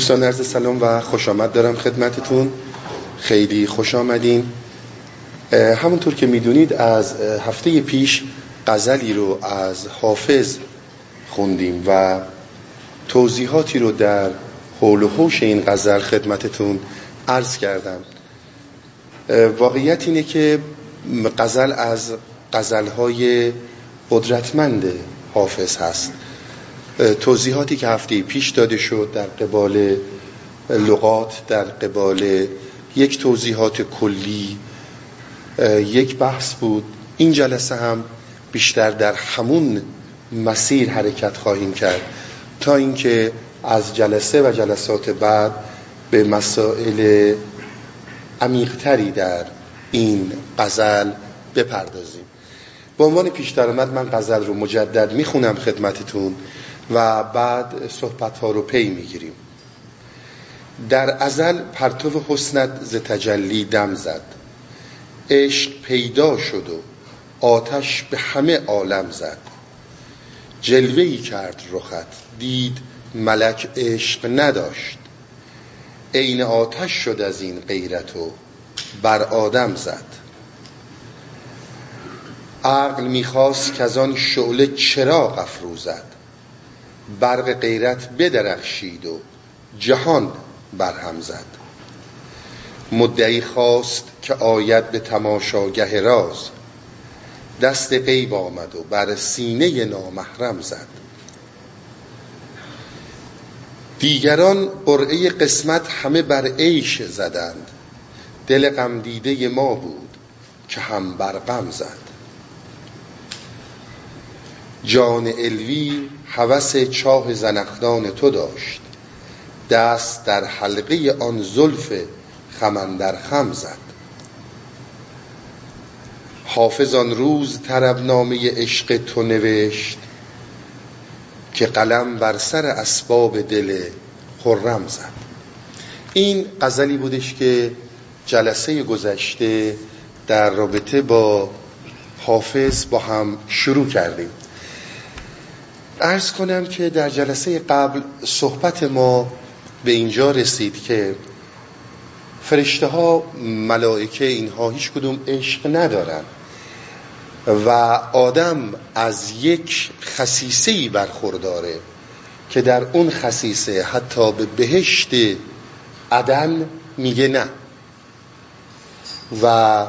دوستان عرض سلام و خوش آمد. دارم خدمتتون. خیلی خوش آمدین. همونطور که می‌دونید از هفته پیش غزلی رو از حافظ خوندیم و توضیحاتی رو در حول و حوش این غزل خدمتتون عرض کردم. واقعیت اینه که غزل از غزلهای قدرتمند حافظ هست. توضیحاتی که هفته پیش داده شد در قبال لغات در قبال یک توضیحات کلی یک بحث بود. این جلسه هم بیشتر در همون مسیر حرکت خواهیم کرد تا اینکه از جلسه و جلسات بعد به مسائل عمیقتری در این قزل بپردازیم. به عنوان پیش درآمد من غزل رو مجدد می‌خونم خدمتتون. و بعد صحبت ها رو پی می‌گیریم. در ازل پرتو حسنت ز تجلی دم زد. عشق پیدا شد و آتش به همه عالم زد. جلوه کرد رخت دید ملک عشق نداشت. عین آتش شد از این غیرت و بر آدم زد. عقل می‌خواست که از آن شعله چراغ افروزد. برق غیرت بدرخشید و جهان برهم زد. مدعی خواست که آید به تماشاگه راز. دست غیب آمد و بر سینه نامحرم زد. دیگران قرعه قسمت همه بر عیش زدند. دل غم دیده ما بود که هم بر غم زد. جان الوی هوس چاه زنخدان تو داشت. دست در حلقه آن زلف خمن در خم زد. حافظ آن روز طربنامه عشق تو نوشت که قلم بر سر اسباب دل خرم زد. این غزلی بودش که جلسه گذشته در رابطه با حافظ با هم شروع کردیم. ارز کنم که در جلسه قبل صحبت ما به اینجا رسید که فرشته ها ملائکه اینها هیچ کدوم عشق ندارن و آدم از یک خصیصه برخورداره که در اون خصیصه حتی به بهشت عدن میگه نه و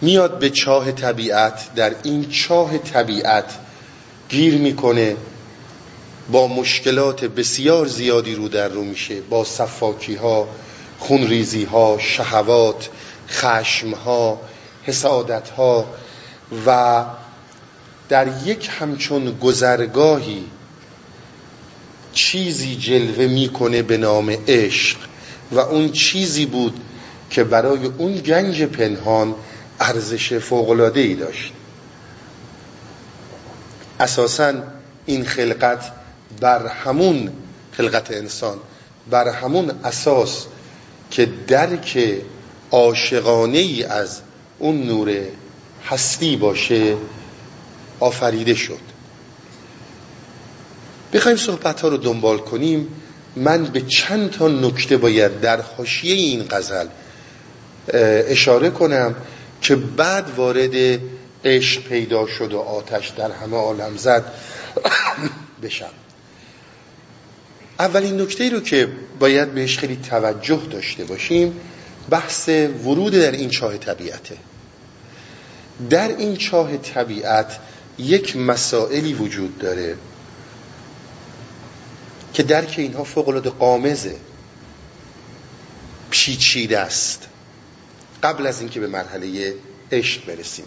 میاد به چاه طبیعت. در این چاه طبیعت گیر می‌کنه. با مشکلات بسیار زیادی رو در رو میشه. با صفاکی ها خونریزی ها شهوات خشم ها حسادت ها و در یک همچون گذرگاهی چیزی جلوه می‌کنه به نام عشق و اون چیزی بود که برای اون گنج پنهان ارزش فوقلاده ای داشت. اساسا این خلقت بر همون خلقت انسان بر همون اساس که درک عاشقانه ای از اون نور هستی باشه آفریده شد. بخوایم صحبت ها رو دنبال کنیم. من به چند تا نکته باید در حاشیه این غزل اشاره کنم که بعد وارد عشق پیدا شد و آتش در همه عالم زد. بشم. اولین نکته رو که باید بهش خیلی توجه داشته باشیم بحث ورود در این چاه طبیعته. در این چاه طبیعت یک مسائلی وجود داره که درک اینها فوقلاده قامزه. پیچیده است. قبل از اینکه به مرحله عشق برسیم.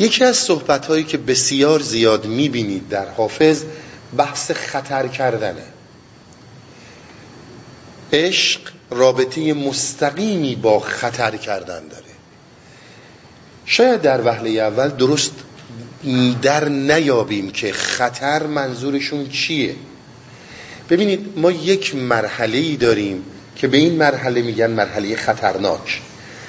یکی از صحبت هایی که بسیار زیاد می‌بینید در حافظ بحث خطر کردنه. عشق رابطه مستقیمی با خطر کردن داره. شاید در وهله اول درست در نیابیم که خطر منظورشون چیه. ببینید ما یک مرحله ای داریم که به این مرحله میگن مرحله خطرناک.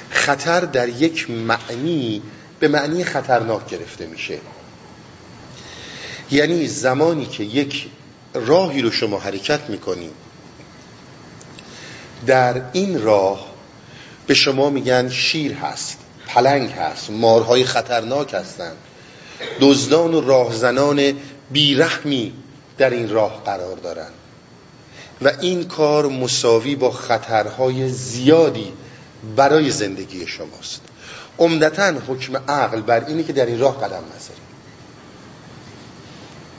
خطر در یک معنی به معنی خطرناک گرفته میشه. یعنی زمانی که یک راهی رو شما حرکت می‌کنیم در این راه به شما میگن شیر هست پلنگ هست مارهای خطرناک هستند دزدان و راهزنان بیرحمی در این راه قرار دارند و این کار مساوی با خطرهای زیادی برای زندگی شماست. عمدتا حکم عقل بر اینه که در این راه قدم نذارید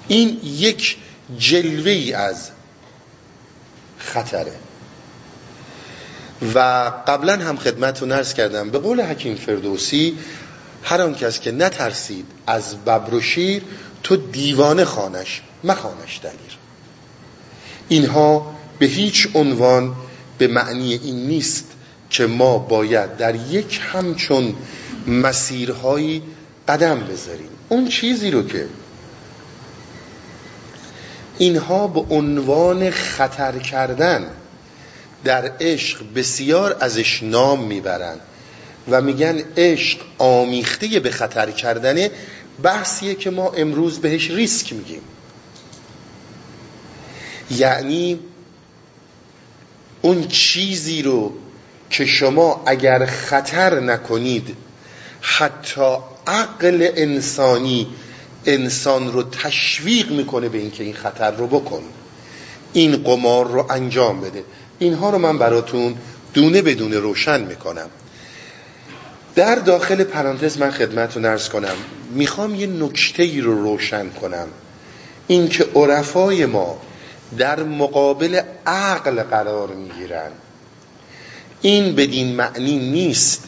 این یک جلوه ای از خطره. و قبلا هم خدمتتون نرس کردم. به قول حکیم فردوسی هر آن کس که نترسید از ببر و شیر تو دیوانه خانش مخانش دلیر. اینها به هیچ عنوان به معنی این نیست. که ما باید در یک همچون مسیرهایی قدم بذاریم. اون چیزی رو که اینها به عنوان خطر کردن در عشق بسیار ازش نام می‌برن و میگن عشق آمیخته به خطر کردنه بحثیه که ما امروز بهش ریسک میگیم. یعنی اون چیزی رو که شما اگر خطر نکنید حتی عقل انسانی انسان رو تشویق می‌کنه به اینکه این خطر رو بکن. این قمار رو انجام بده. اینها رو من براتون دونه بدونه روشن می‌کنم. در داخل پرانتز من خدمت رو نرس کنم. می‌خوام یه نکته ای رو روشن کنم. اینکه عرفای ما در مقابل عقل قرار می‌گیرن. این بدین معنی نیست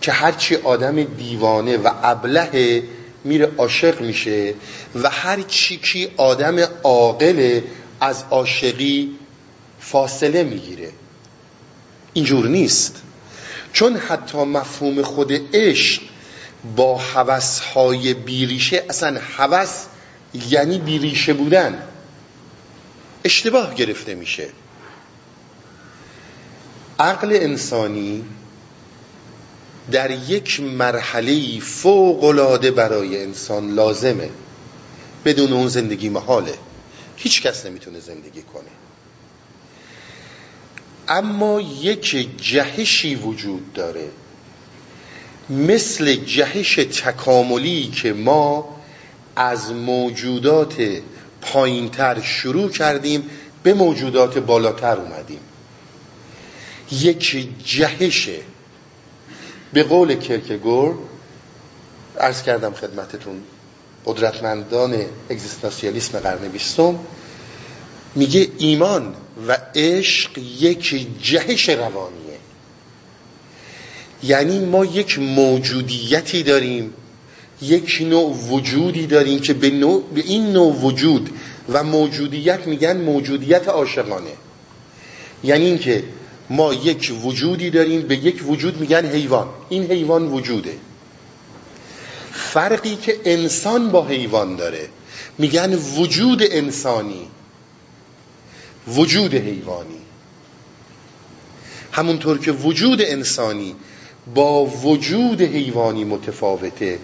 که هرچی آدم دیوانه و ابله میره عاشق میشه و هر چی کی آدم عاقل از عاشقی فاصله می‌گیره. اینجور نیست. چون حتی مفهوم خود عشق با حوثهای بیریشه اصلا حوث یعنی بیریشه بودن اشتباه گرفته میشه. عقل انسانی در یک مرحله فوق العاده برای انسان لازمه. بدون اون زندگی محاله. هیچ کس نمی‌تونه زندگی کنه. اما یک جهشی وجود داره. مثل جهش تکاملی که ما از موجودات پایینتر شروع کردیم به موجودات بالاتر اومدیم. یک جهشه به قول کرکگور ارز کردم خدمتتون قدرتمندان اگزیستانسیالیسم قرن بیستم میگه ایمان و عشق یک جهش روانیه. یعنی ما یک موجودیتی داریم یک نوع وجودی داریم که به, نوع به این نوع وجود و موجودیت میگن موجودیت عاشقانه. یعنی اینکه ما یک وجودی داریم به یک وجود میگن حیوان. این حیوان وجوده. فرقی که انسان با حیوان داره. میگن وجود انسانی. وجود حیوانی. همونطور که وجود انسانی با وجود حیوانی متفاوته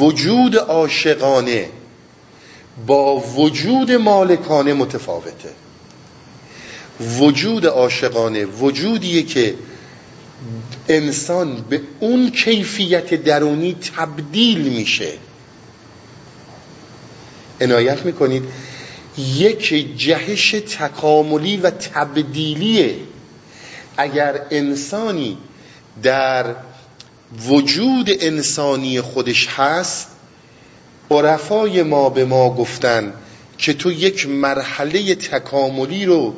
وجود عاشقانه با وجود مالکانه متفاوته. وجود عاشقانه وجودیه که انسان به اون کیفیت درونی تبدیل میشه. عنایت می‌کنید یک جهش تکاملی و تبدیلیه. اگر انسانی در وجود انسانی خودش هست عرفای ما به ما گفتن که تو یک مرحله تکاملی رو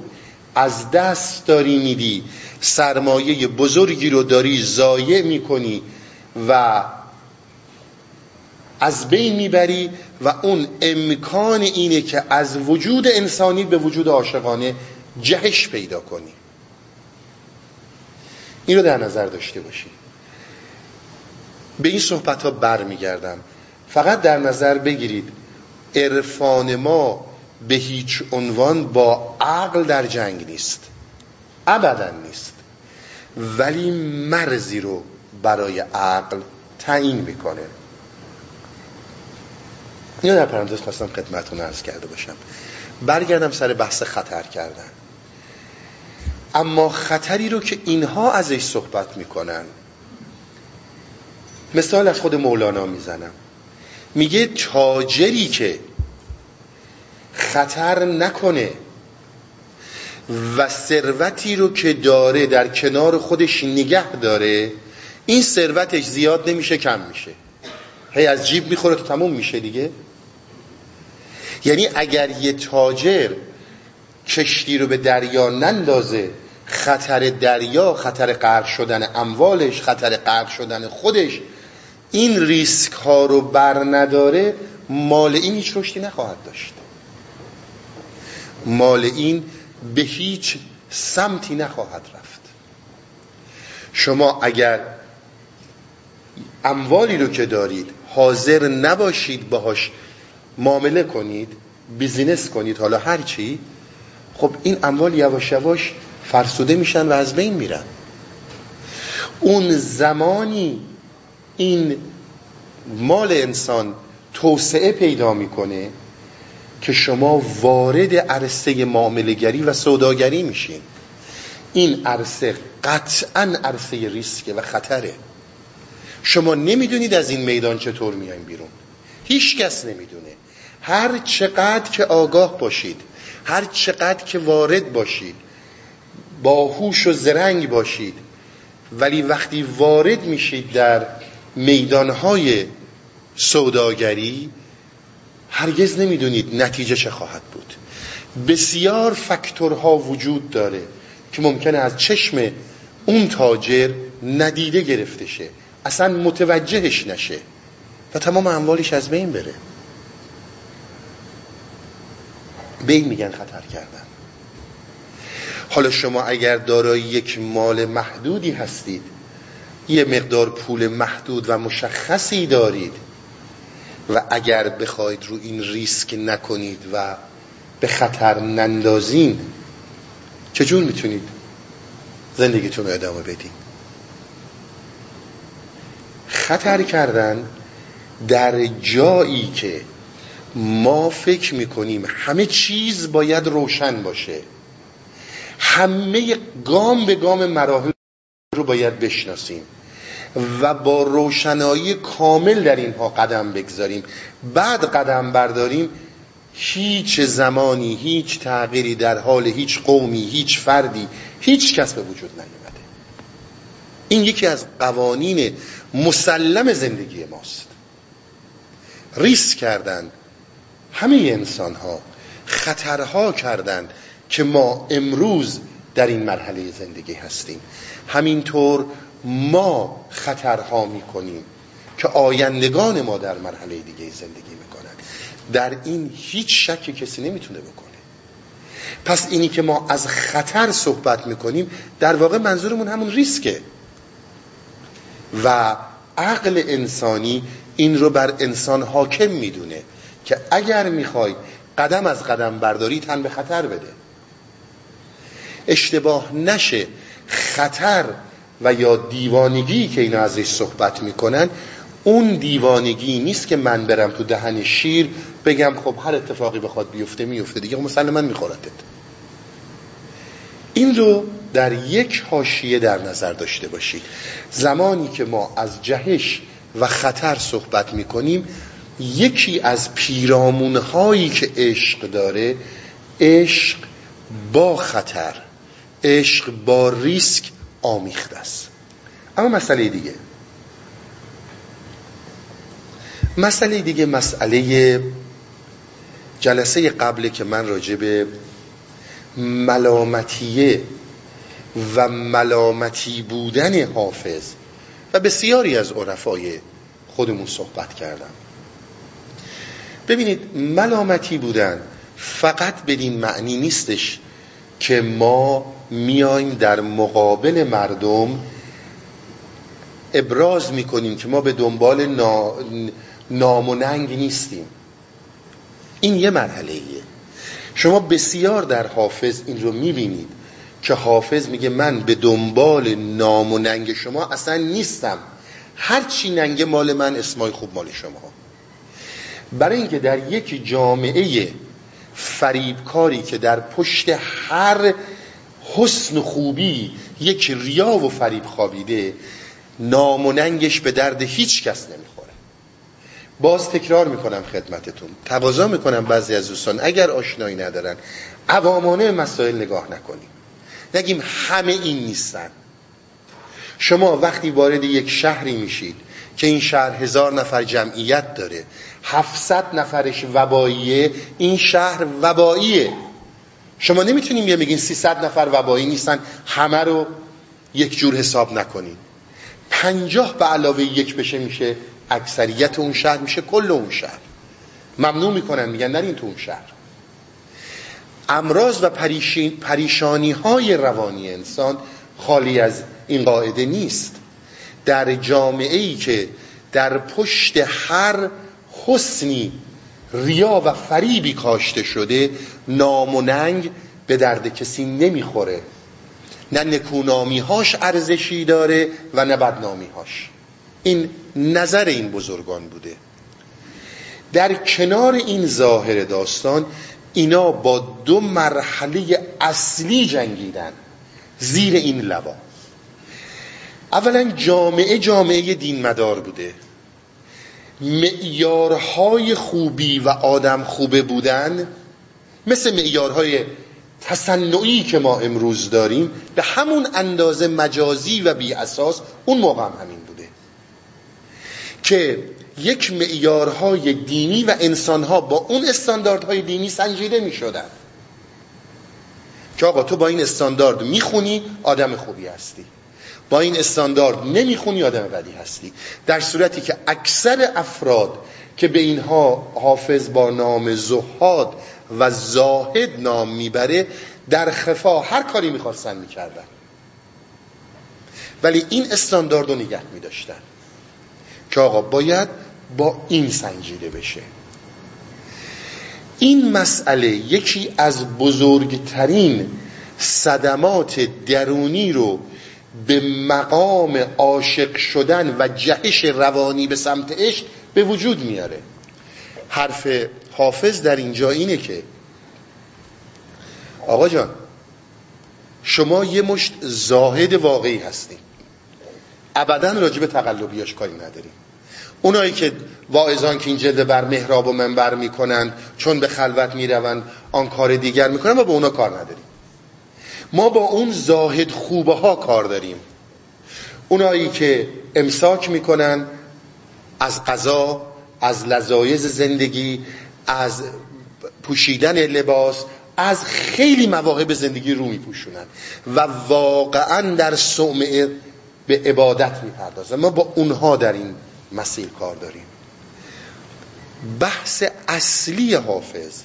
از دست داری میدی. سرمایه بزرگی رو داری ضایع می‌کنی و از بین می‌بری و اون امکان اینه که از وجود انسانی به وجود عاشقانه جهش پیدا کنی. این رو در نظر داشته باشی. به این صحبت ها بر میگردم فقط در نظر بگیرید عرفان ما به هیچ عنوان با عقل در جنگ نیست. ابدا نیست. ولی مرزی رو برای عقل تعیین می‌کنه. اینو در پرانتز خواستم خدمتتون عرض کرده باشم. برگردم سر بحث خطر کردن. اما خطری رو که اینها ازش صحبت می‌کنن مثال از خود مولانا می‌زنم. میگه تاجری که خطر نکنه. و ثروتی رو که داره در کنار خودش نگه داره این ثروتش زیاد نمیشه کم میشه. هی از جیب می‌خوره تو تموم میشه دیگه. یعنی اگر یه تاجر کشتی رو به دریا نندازه خطر دریا خطر غرق شدن اموالش خطر غرق شدن خودش این ریسک ها رو بر نداره مال این هیچ رشدی نخواهد داشت. مال این به هیچ سمتی نخواهد رفت. شما اگر اموالی رو که دارید حاضر نباشید باهاش معامله کنید بیزینس کنید حالا هر چی خب این اموال یواش یواش فرسوده میشن و از بین میرن. اون زمانی این مال انسان توسعه پیدا می‌کنه که شما وارد عرصه معاملگری و سوداگری میشین. این عرصه قطعا عرصه ریسکه و خطره. شما نمی‌دونید از این میدان چطور میایم بیرون. هیچ کس نمی‌دونه. هر چقدر که آگاه باشید هر چقدر که وارد باشید باهوش و زرنگ باشید ولی وقتی وارد میشید در میدانهای سوداگری هرگز نمی‌دونید نتیجه چه خواهد بود. بسیار فاکتورها وجود داره که ممکنه از چشم اون تاجر ندیده گرفته شه. اصلا متوجهش نشه و تمام اموالش از بین بره. به این میگن خطر کردن. حالا شما اگر دارای یک مال محدودی هستید یه مقدار پول محدود و مشخصی دارید و اگر بخواید رو این ریسک نکنید و به خطر نندازین چجور می‌تونید زندگیتون رو ادامه بدین؟ خطر کردن در جایی که ما فکر می‌کنیم همه چیز باید روشن باشه. همه گام به گام مراحل رو باید بشناسیم. و با روشنایی کامل در اینها قدم بگذاریم. بعد قدم برداریم هیچ زمانی هیچ تغییری در حال هیچ قومی هیچ فردی هیچ کس به وجود نیومده. این یکی از قوانین مسلم زندگی ماست. ریس کردن همه انسان ها خطرها کردند که ما امروز در این مرحله زندگی هستیم. همینطور ما خطرها می‌کنیم که آیندگان ما در مرحله دیگه زندگی می‌کنن. در این هیچ شکی کسی نمی‌تونه بکنه. پس اینی که ما از خطر صحبت می‌کنیم در واقع منظورمون همون ریسکه. و عقل انسانی این رو بر انسان حاکم می‌دونه که اگر می‌خوای قدم از قدم برداری تن به خطر بده. اشتباه نشه. خطر و یا دیوانگی که اینا ازش صحبت می‌کنن اون دیوانگی نیست که من برم تو دهن شیر بگم خب هر اتفاقی بخواد بیفته میفته دیگه. خب مسلما میخورتت. این رو در یک حاشیه در نظر داشته باشید. زمانی که ما از جهش و خطر صحبت می‌کنیم یکی از پیرامون هایی که عشق داره عشق با خطر عشق با ریسک آمیخته است. اما مسئله دیگه. مسئله دیگه مسئله جلسه قبل که من راجع به ملامتیه و ملامتی بودن حافظ و بسیاری از عرفای خودمون صحبت کردم. ببینید ملامتی بودن فقط بدین معنی نیستش که ما میایم در مقابل مردم ابراز می‌کنیم که ما به دنبال نا... نام نیستیم. این یه مرحله ایه شما بسیار در حافظ این رو می‌بینید که حافظ میگه من به دنبال نام و ننگ شما اصلا نیستم. هرچی ننگ مال من اسمای خوب مال شما. برای اینکه در یک جامعه فریبکاری که در پشت هر حسن و خوبی یک ریا و فریب خوابیده نام و ننگش به درد هیچ کس نمی‌خوره. باز تکرار می‌کنم خدمتتون. تقاضا می‌کنم بعضی از دوستان اگر آشنایی ندارن عوامانه مسائل نگاه نکنیم. نگیم همه این نیستن. شما وقتی وارد یک شهری میشید که این شهر هزار نفر جمعیت داره هفتصد نفرش وباییه این شهر وباییه. شما نمی‌تونیم یه بگین 300 نفر وبایی نیستن همه رو یک جور حساب نکنید پنجاه به علاوه یک بشه میشه اکثریت اون شهر میشه کل اون شهر. ممنوع می‌کنن میگن نرین تو اون شهر. امراض و پریشانی های روانی انسان خالی از این قاعده نیست. در جامعه ای که در پشت هر حسنی ریا و فریبی کاشته شده نام و ننگ به درد کسی نمی‌خوره. نه نکونامی هاش ارزشی داره و نه بدنامی هاش این نظر این بزرگان بوده. در کنار این ظاهر داستان اینا با دو مرحله اصلی جنگیدن. زیر این لوا. اولا جامعه جامعه دین مدار بوده. معیارهای خوبی و آدم خوبه بودن مثل معیارهای تصنعی که ما امروز داریم به همون اندازه مجازی و بی اساس اون موقع هم همین بوده. که یک معیارهای دینی و انسانها با اون استانداردهای دینی سنجیده می شدن که آقا تو با این استاندارد می‌خونی آدم خوبی هستی. با این استاندارد نمی‌خونی آدم بدی هستی. در صورتی که اکثر افراد که به اینها حافظ با نام زهاد و زاهد نام می‌بره در خفا هر کاری می‌خواستن می‌کردن. ولی این استاندارد رو نگه میداشتن که آقا باید با این سنجیده بشه. این مسئله یکی از بزرگترین صدمات درونی رو به مقام عاشق شدن و جهش روانی به سمت عشق به وجود میاره. حرف حافظ در اینجا اینه که آقا جان شما یه مشت زاهد واقعی هستی ابدا راجب تقلبیاش کاری نداریم. اونایی که واعظان که این جلد بر محراب و منبر می‌کنن چون به خلوت می‌روند آن کار دیگر می‌کنن و به اونا کار نداریم. ما با اون زاهد خوبه ها کار داریم. اونایی که امساک می‌کنن از قضا از لذایز زندگی از پوشیدن لباس از خیلی مواهب زندگی رو میپوشونن و واقعا در صومعه به عبادت می‌پردازن. ما با اونها در این مسیر کار داریم. بحث اصلی حافظ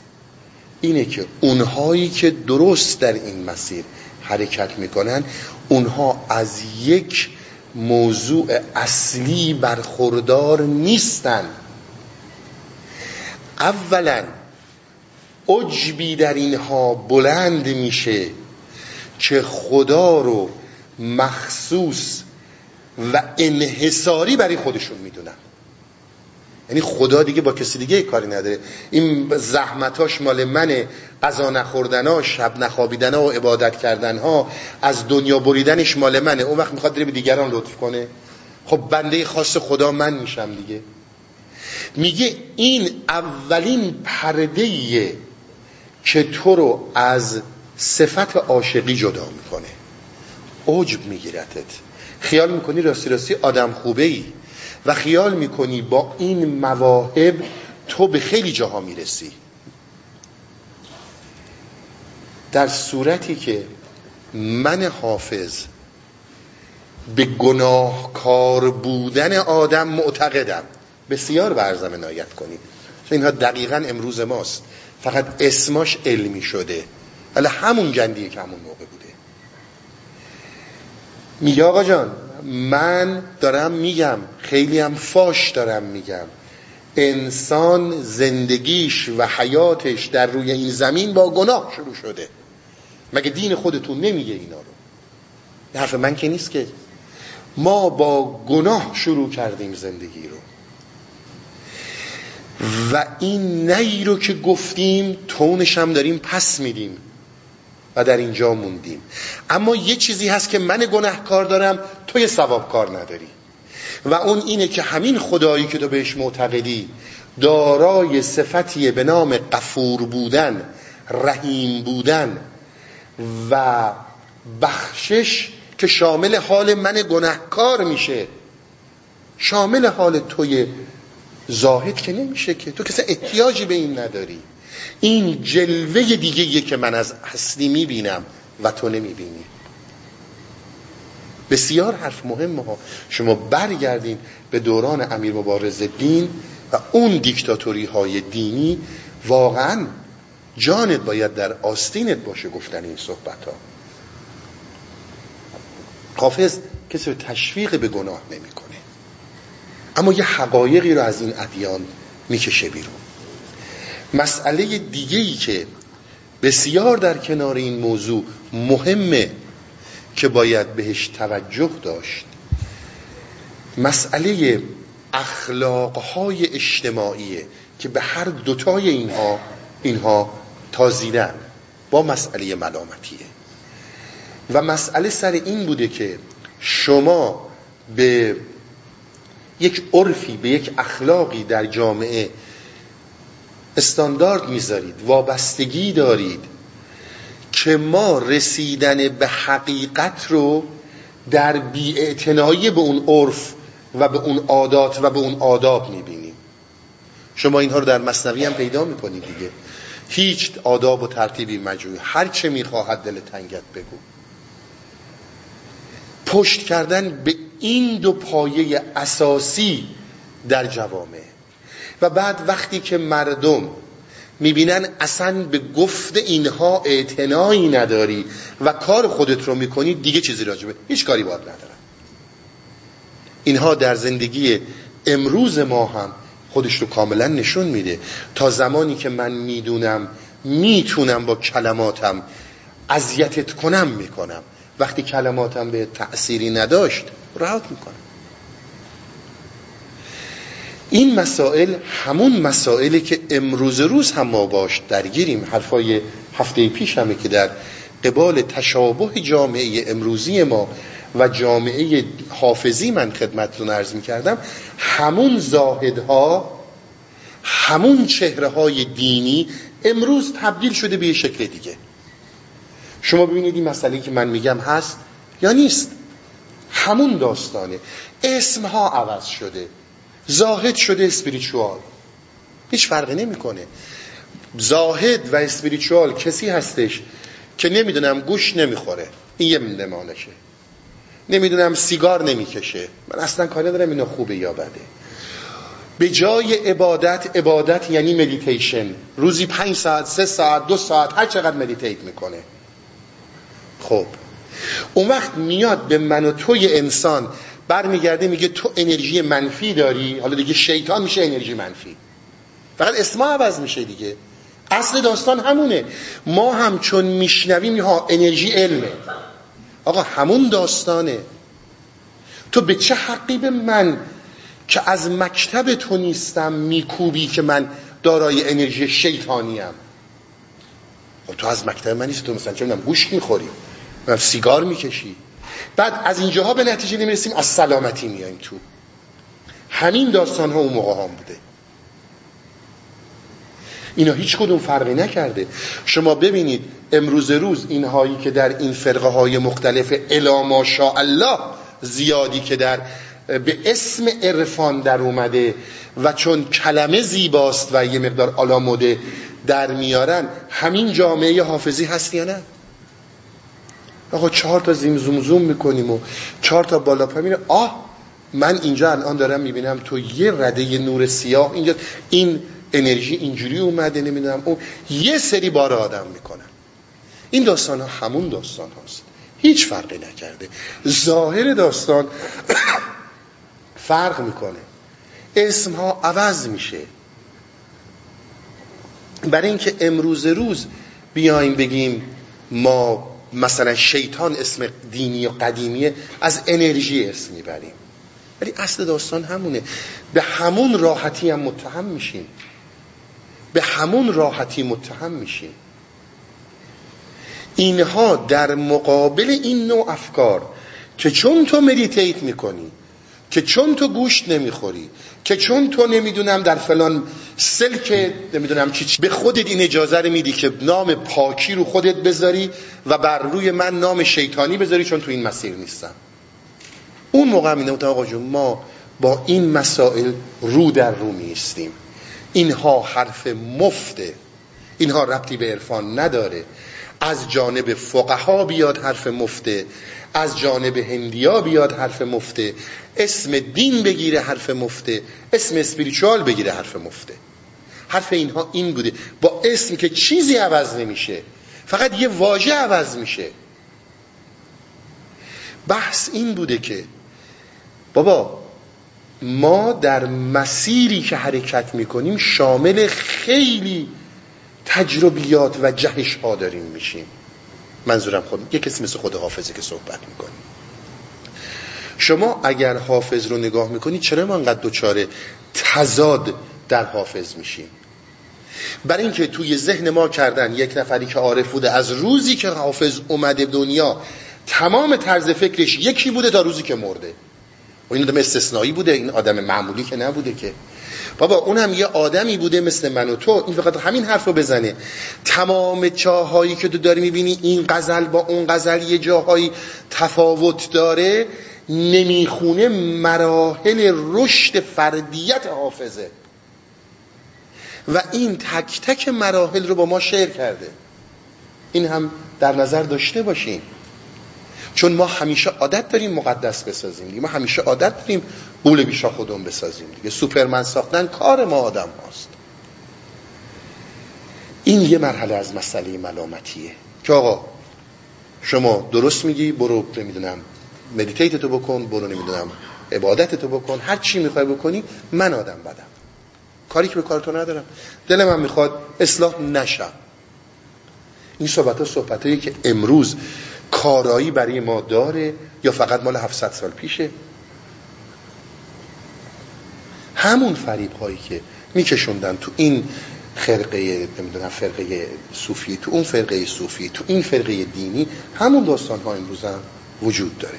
اینه که اونهایی که درست در این مسیر حرکت می‌کنن اونها از یک موضوع اصلی برخوردار نیستن. اولا عجبی در اینها بلند میشه که خدا رو مخصوص و انحصاری برای خودشون می‌دونن. یعنی خدا دیگه با کسی دیگه کاری نداره. این زحمتاش مال منه. غذا نخوردنها شب نخوابیدنها و عبادت کردنها از دنیا بریدنش مال منه. اون وقت می‌خواد به دیگران لطف کنه. خب بنده خاص خدا من میشم دیگه. میگه این اولین پرده که تو رو از صفت عاشقی جدا می‌کنه. عجب میگیرتت. خیال می‌کنی راستی راستی آدم خوبه ای و خیال می‌کنی با این مواهب تو به خیلی جاها می‌رسی. در صورتی که من حافظ به گناهکار بودن آدم معتقدم. بسیار برزم عنایت کنید. اینها دقیقا امروز ماست. فقط اسماش علمی شده. ولی همون گندیه که همون موقع بوده. میگه آقا جان من دارم میگم خیلی هم فاش دارم میگم. انسان زندگیش و حیاتش در روی این زمین با گناه شروع شده. مگه دین خودتون نمیگه اینا رو؟ حرف من که نیست که. ما با گناه شروع کردیم زندگی رو. و این نی رو که گفتیم تونش هم داریم پس میدیم. و در اینجا موندیم. اما یه چیزی هست که من گناهکار دارم تو یه ثواب کار نداری. و اون اینه که همین خدایی که تو بهش معتقدی دارای صفتیه به نام قفور بودن رحیم بودن و بخشش که شامل حال من گناهکار میشه. شامل حال توی زاهد که نمیشه که. تو کسی احتیاجی به این نداری. این جلوه دیگه که من از هستی می‌بینم و تو نمی‌بینی. بسیار حرف مهم ها. شما برگردین به دوران امیر مبارز دین و اون دیکتاتوری های دینی. واقعا جانت باید در آستینت باشه گفتن این صحبت ها حافظ کسی تشویق به گناه نمی‌کنه. اما یه حقایقی رو از این ادیان می‌کشه بیرون. مسئله دیگه ای که بسیار در کنار این موضوع مهمه که باید بهش توجه داشت مسئله اخلاقهای اجتماعیه که به هر دوتای اینها اینها تازیدن با مسئله ملامتیه. و مسئله سر این بوده که شما به یک عرفی به یک اخلاقی در جامعه استاندارد می‌ذارید وابستگی دارید که ما رسیدن به حقیقت رو در بیاعتنایی به اون عرف و به اون عادات و به اون آداب می‌بینیم. شما اینها رو در مصنوی هم پیدا می‌کنید دیگه. هیچ آداب و ترتیبی مجوی هر چه می‌خواهد دل تنگت بگو. پشت کردن به این دو پایه اساسی در جوامع. و بعد وقتی که مردم می‌بینن اصلا به گفت اینها اعتنایی نداری و کار خودت رو می‌کنی دیگه چیزی راجبه. هیچ کاری باید ندارن. اینها در زندگی امروز ما هم خودش رو کاملا نشون میده. تا زمانی که من می‌دونم می‌تونم با کلماتم اذیتت کنم می‌کنم. وقتی کلماتم به تأثیری نداشت راحت می‌کنم. این مسائل همون مسائلی که امروز روز هم ما باش درگیریم. حرفای هفته پیش همه که در قبال تشابه جامعه امروزی ما و جامعه حافظی من خدمتتون عرض می کردم همون زاهدها همون چهره های دینی امروز تبدیل شده به یه شکل دیگه. شما ببینید این مسئله که من میگم هست یا نیست؟ همون داستانه. اسمها عوض شده. زاهد شده اسپریچوال هیچ فرقی نمی‌کنه. زاهد و spiritual کسی هستش که نمی‌دونم گوش نمی‌خوره. این یه نمانشه نمی‌دونم سیگار نمی‌کشه. من اصلا کاری ندارم اینو خوبه یا بده. به جای عبادت عبادت یعنی مدیتیشن روزی پنج ساعت سه ساعت دو ساعت هر چقدر meditate می‌کنه. خب. اون وقت میاد به من و توی انسان برمیگرده میگه تو انرژی منفی داری؟ حالا دیگه شیطان میشه انرژی منفی. فقط اسما عوض میشه دیگه. اصل داستان همونه. ما هم چون میشنویم ها انرژی علمه. آقا همون داستانه. تو به چه حقی به من که از مکتب تو نیستم میکوبی که من دارای انرژی شیطانیم؟ خب تو از مکتب من نیست تو مثلا چه گوش می‌خوری سیگار می‌کشی. بعد از اینجاها به نتیجه نمی‌رسیم از سلامتی میایم تو. همین داستان ها اون موقع هم بوده. اینا هیچ کدوم فرقی نکرده. شما ببینید امروز روز اینهایی که در این فرقه های مختلف الا الله زیادی که در به اسم عرفان در اومده و چون کلمه زیباست و یه مقدار آلاموده در میارن همین جامعه حافظی هست یا نه؟ آقا چهار تا زیم زوم زوم می‌کنیم و چهار تا بالا پایین آه من اینجا الان دارم می‌بینم تو یه رده نور سیاه اینجا. این انرژی اینجوری اومده نمی‌دونم اون. یه سری بار آدم می‌کنن. این داستان ها همون داستان هاست. هیچ فرقی نکرده. ظاهر داستان فرق می‌کنه. اسم ها عوض میشه. برای اینکه امروز روز بیایم بگیم ما مثلا شیطان اسم دینی و قدیمیه از انرژی اسم می‌بریم. ولی اصل داستان همونه. به همون راحتی هم متهم میشیم. به همون راحتی متهم میشیم. اینها در مقابل این نوع افکار که چون تو مدیتیت می‌کنی که چون تو گوشت نمی‌خوری که چون تو نمی‌دونم در فلان سلک نمی‌دونم چی به خودت این اجازه رو میدی که نام پاکی رو خودت بذاری و بر روی من نام شیطانی بذاری چون تو این مسیر نیستم. اون موقع می آقا جون ما با این مسائل رو در رو میستیم اینها حرف مفته اینها ربطی به عرفان نداره. از جانب فقها بیاد حرف مفته از جانب هندیا بیاد حرف مفته. اسم دین بگیره حرف مفته. اسم اسپریچوال بگیره حرف مفته. حرف اینها این بوده. با اسم که چیزی عوض نمیشه. فقط یه واژه عوض میشه. بحث این بوده که بابا ما در مسیری که حرکت می‌کنیم شامل خیلی تجربیات و جهش ها داریم میشیم. منظورم خود یه کسی مثل خود حافظه که صحبت می‌کنیم شما اگر حافظ رو نگاه می‌کنید چرا ما انقدر دوچاره تزاد در حافظ میشیم؟ برای اینکه توی ذهن ما کردن یک نفری که عارف بوده از روزی که حافظ اومده دنیا تمام طرز فکرش یکی بوده تا روزی که مرده. و این آدم استثنایی بوده این آدم معمولی که نبوده که. بابا اون هم یه آدمی بوده مثل من و تو این فقط همین حرف رو بزنه. تمام چاهایی که تو داری می‌بینی این غزل با اون غزل یه جاهایی تفاوت داره نمی‌خونه مراحل رشد فردیت حافظه. و این تک تک مراحل رو با ما شعر کرده. این هم در نظر داشته باشیم چون ما همیشه عادت داریم مقدس بسازیم دیگه. ما همیشه عادت داریم قول بیشا خودمون بسازیم دیگه. سوپرمن ساختن کار ما آدم هاست. این یه مرحله از مسئله ملامتیه. که آقا شما درست میگی برو نمی‌دونم مدیتیت تو بکن برو نمی‌دونم عبادت تو بکن. هر چی می‌خوای بکنی من آدم بدم. کاری که به کار تو ندارم. دل من می‌خواد اصلاح نشم. این صحبت ها صحبت هایی که امروز کارایی برای ما داره یا فقط مال 700 سال پیشه؟ همون فریب هایی که میکشوندن تو این خرقه نمی‌دونم فرقه صوفی تو اون فرقه صوفی تو این فرقه دینی همون داستان ها امروز هم وجود داره.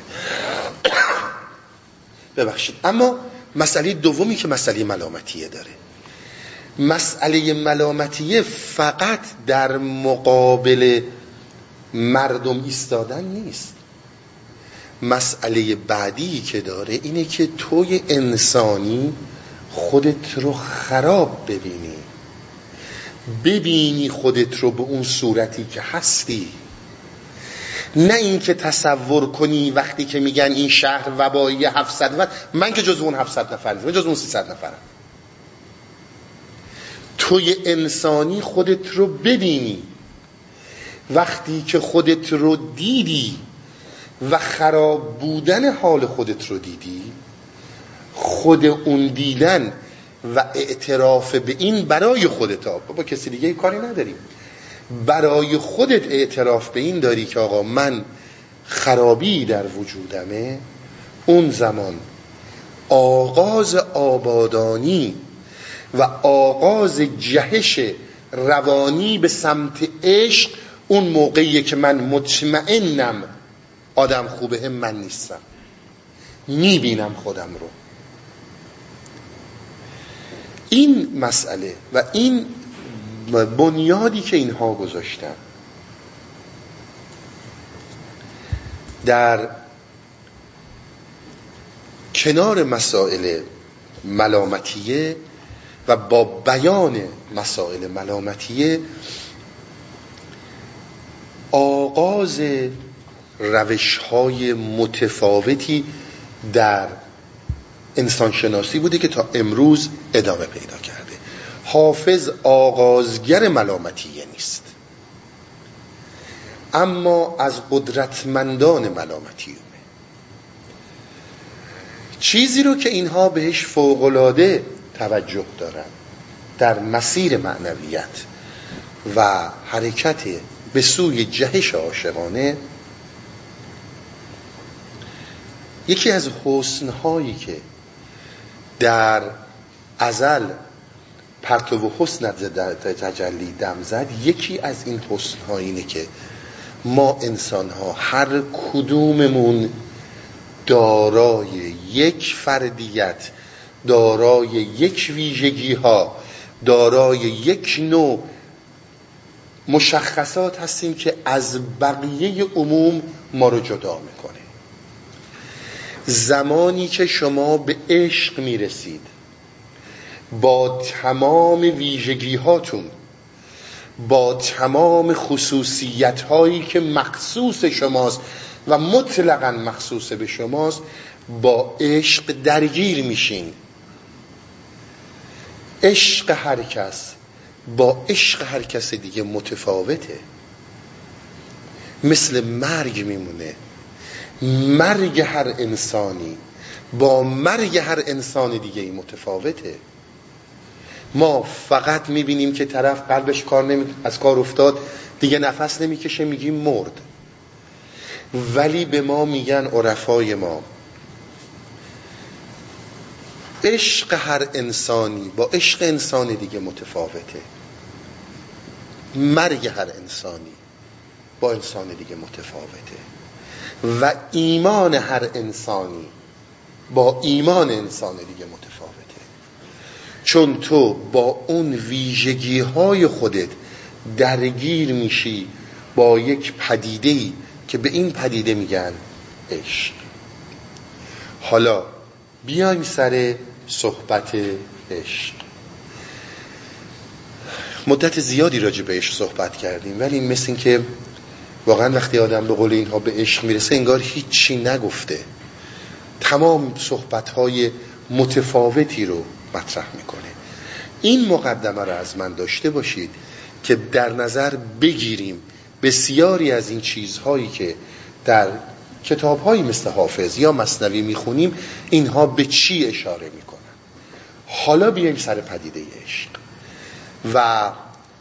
ببخشید. اما مسئله دومی که مسئله ملامتیه داره. مسئله ملامتیه فقط در مقابل مردم ایستادن نیست. مسئله بعدی که داره اینه که توی انسانی خودت رو خراب ببینی. ببینی خودت رو به اون صورتی که هستی. نه اینکه تصور کنی وقتی که میگن این شهر وبایی 700 نفر من که جز اون 700 نفر نیستم جز اون 300 نفرم. توی انسانی خودت رو ببینی. وقتی که خودت رو دیدی و خراب بودن حال خودت رو دیدی خود اون دیدن و اعتراف به این برای خودت ها با کسی دیگه کاری نداریم برای خودت اعتراف به این داری که آقا من خرابی در وجودمه. اون زمان آغاز آبادانی و آغاز جهش روانی به سمت عشق اون موقعیه که من مطمئنم آدم خوبه من نیستم. می‌بینم خودم رو. این مسئله و این بنیادی که اینها گذاشتن در کنار مسائل ملامتیه و با بیان مسائل ملامتیه آغاز روش های متفاوتی در انسانشناسی بوده که تا امروز ادامه پیدا کرده. حافظ آغازگر ملامتیه نیست. اما از قدرتمندان ملامتیه چیزی رو که اینها بهش فوقلاده توجه دارن در مسیر معنویت و حرکت به سوی جهش عاشقانه یکی از حسنهایی که در ازل پرتو حسن تجلی دم زد یکی از این حسن ها اینه که ما انسان ها هر کدوممون دارای یک فردیت دارای یک ویژگی ها دارای یک نوع مشخصات هستیم که از بقیه عموم ما رو جدا می‌کنه. زمانی که شما به عشق می‌رسید با تمام ویژگی هاتون با تمام خصوصیت هایی که مخصوص شماست و مطلقا مخصوص به شماست با عشق درگیر میشین. عشق هر کس با عشق هر کس دیگه متفاوته. مثل مرگ میمونه. مرگ هر انسانی با مرگ هر انسان دیگه متفاوته. ما فقط می‌بینیم که طرف قلبش کار نمی... از کار افتاد دیگه نفس نمی‌کشه میگیم مرد. ولی به ما میگن عرفای ما. عشق هر انسانی با عشق انسان دیگه متفاوته. مرگ هر انسانی با انسان دیگه متفاوته. و ایمان هر انسانی با ایمان انسان دیگه متفاوته. چون تو با اون ویژگی های خودت درگیر میشی با یک پدیده که به این پدیده میگن عشق. حالا بیایم سر صحبت عشق. مدت زیادی راجع به عشق صحبت کردیم ولی مثل این که واقعا وقتی آدم به قول اینها به عشق می‌رسه انگار هیچی نگفته. تمام صحبت های متفاوتی رو مطرح می‌کنه. این مقدمه رو از من داشته باشید که در نظر بگیریم بسیاری از این چیزهایی که در کتابهایی مثل حافظ یا مصنوی می‌خونیم اینها به چی اشاره می‌کنن؟ حالا بیایم سر پدیده عشق. و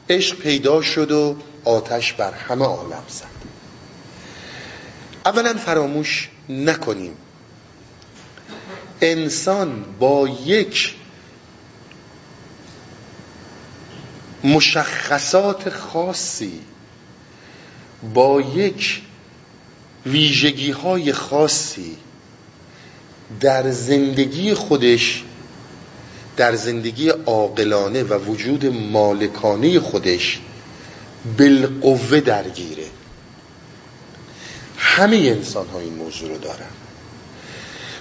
عشق پیدا شد و آتش بر همه عالم زد. اولا فراموش نکنیم. انسان با یک مشخصات خاصی با یک ویژگی های خاصی در زندگی خودش در زندگی عاقلانه و وجود مالکانه خودش بالقوه درگیره. همه انسان ها این موضوع رو دارن.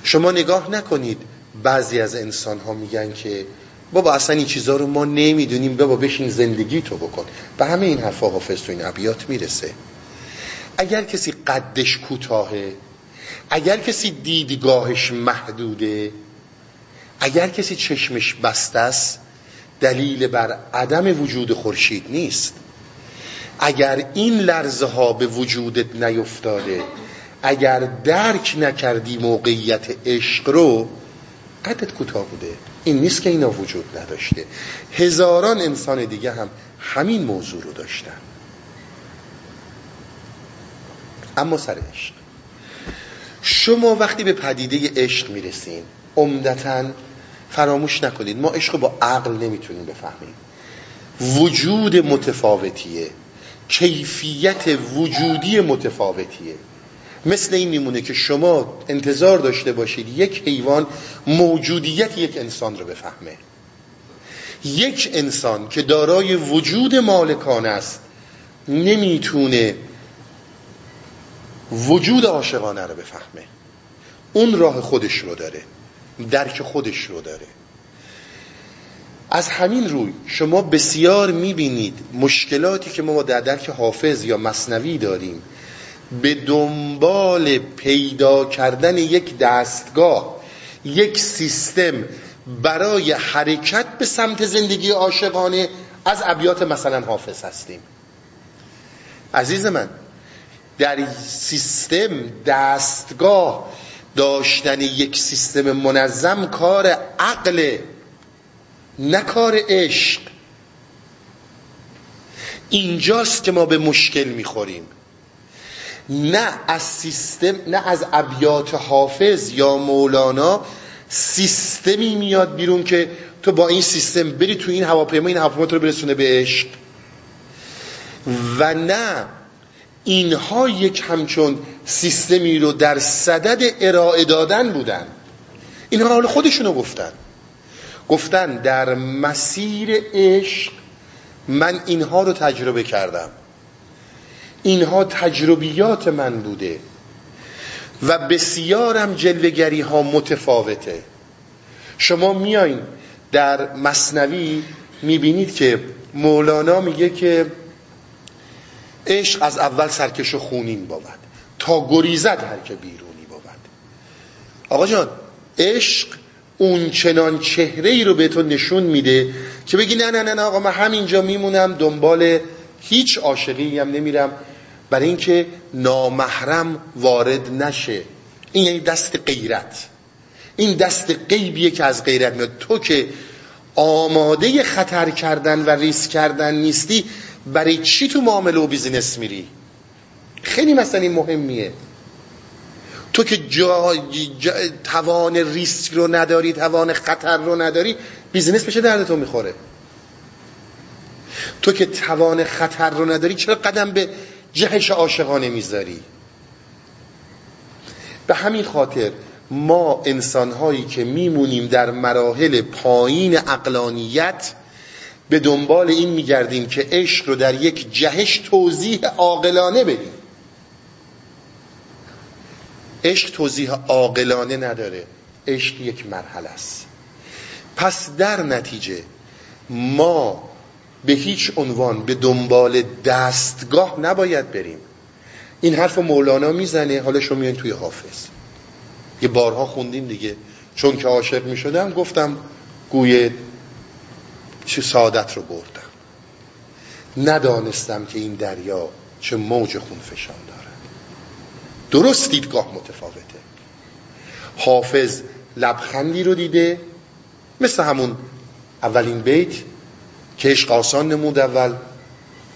شما نگاه نکنید بعضی از انسان ها میگن که بابا اصلا این چیزها رو ما نمی‌دونیم بابا بشین زندگی تو بکن. به همه این حرفا حافظ تو این ابیات می‌رسه. اگر کسی قدش کوتاهه اگر کسی دیدگاهش محدوده اگر کسی چشمش بسته است دلیل بر عدم وجود خورشید نیست. اگر این لرزه ها به وجودت نیفتاده اگر درک نکردی موقعیت عشق رو قدت کوتاه بوده. این نیست که اینا وجود نداشته. هزاران انسان دیگه هم همین موضوع رو داشتن. اما سر عشق. شما وقتی به پدیده عشق می‌رسین عمدتا فراموش نکنید. ما عشق با عقل نمی‌تونیم بفهمیم. وجود متفاوتیه. کیفیت وجودی متفاوتیه. مثل این میمونه که شما انتظار داشته باشید یک حیوان موجودیت یک انسان رو بفهمه. یک انسان که دارای وجود مالکان است نمی‌تونه وجود عاشقانه رو بفهمه. اون راه خودش رو داره. درک خودش رو داره. از همین روی شما بسیار می‌بینید مشکلاتی که ما در درک حافظ یا مصنوی داریم. به دنبال پیدا کردن یک دستگاه یک سیستم برای حرکت به سمت زندگی عاشقانه از ابیات مثلا حافظ هستیم. عزیز من در سیستم دستگاه داشتن یک سیستم منظم کار عقل نه کار عشق. اینجاست که ما به مشکل می‌خوریم. نه از سیستم نه از ابیات حافظ یا مولانا سیستمی میاد بیرون که تو با این سیستم بری تو این هواپیما این هواپیما تو رو برسونه به عشق. و نه اینها یک همچون سیستمی رو در صدد ارائه دادن بودن. اینها حال خودشونو گفتن. گفتن در مسیر عشق من اینها رو تجربه کردم. اینها تجربیات من بوده و بسیارم جلوگری ها متفاوته. شما میایین در مصنوی می‌بینید که مولانا میگه که عشق از اول سرکش و خونین بود تا گریزد هر که بیرونی بود آقا جان عشق اون چنان چهره ای رو به تو نشون میده که بگی نه نه نه آقا من همینجا میمونم دنبال هیچ عاشقی هم نمیرم. برای اینکه نامحرم وارد نشه. این یعنی دست غیرت. این دست غیبیه که از غیرت میاد. تو که آماده خطر کردن و ریسک کردن نیستی برای چی تو معامله و business میری؟ خیلی مثلا مهمیه. تو که جا, توان ریسک رو نداری توان خطر رو نداری business به چه درد تو می‌خوره. تو که توان خطر رو نداری چرا قدم به جهش عاشقانه می‌ذاری؟ به همین خاطر ما انسانهایی که میمونیم در مراحل پایین اقلانیت به دنبال این میگردیم که عشق رو در یک جهش توضیح عاقلانه بدیم. عشق توضیح عاقلانه نداره. عشق یک مرحله است. پس در نتیجه ما به هیچ عنوان به دنبال دستگاه نباید بریم. این حرف مولانا می‌زنه. حالا شما میان توی حافظ. یه بارها خوندیم دیگه. چون که عاشق می‌شدم گفتم گوی چه سعادت رو بردم. ندانستم که این دریا چه موج خون فشان دارد. درست دیدگاه متفاوته. حافظ لبخندی رو دیده مثل همون اولین بیت که عشق آسان نمود اول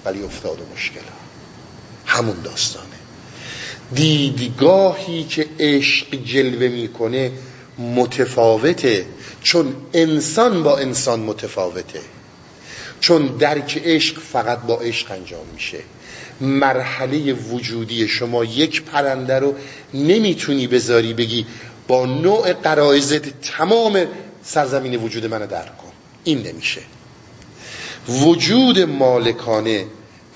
ولی افتاد مشکل همون داستانه دیدگاهی که عشق جلوه می‌کنه متفاوته. چون انسان با انسان متفاوته. چون درک عشق فقط با عشق انجام میشه. مرحله وجودی شما یک پرنده رو نمی‌تونی بذاری بگی با نوع قرائزت تمام سرزمین وجود منو درک کن. این نمیشه. وجود مالکانه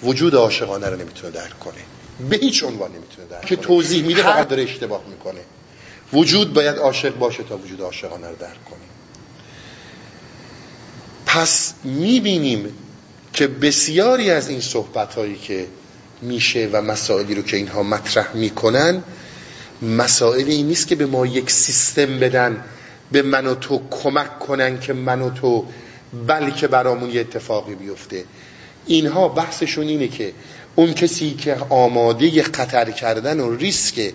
وجود عاشقانه رو نمی‌تونه درک کنه. به هیچ عنوان نمی‌تونه درک که توضیح میده فقط داره اشتباه می‌کنه. وجود باید عاشق باشه تا وجود عاشقانه رو درک کنه. پس می‌بینیم که بسیاری از این صحبت هایی که میشه و مسائلی رو که اینها مطرح می‌کنن مسائل این نیست که به ما یک سیستم بدن به من و تو کمک کنن که من و تو بلکه برامون یه اتفاقی بیفته. اینها بحثشون اینه که اون کسی که آماده خطر کردن و ریسک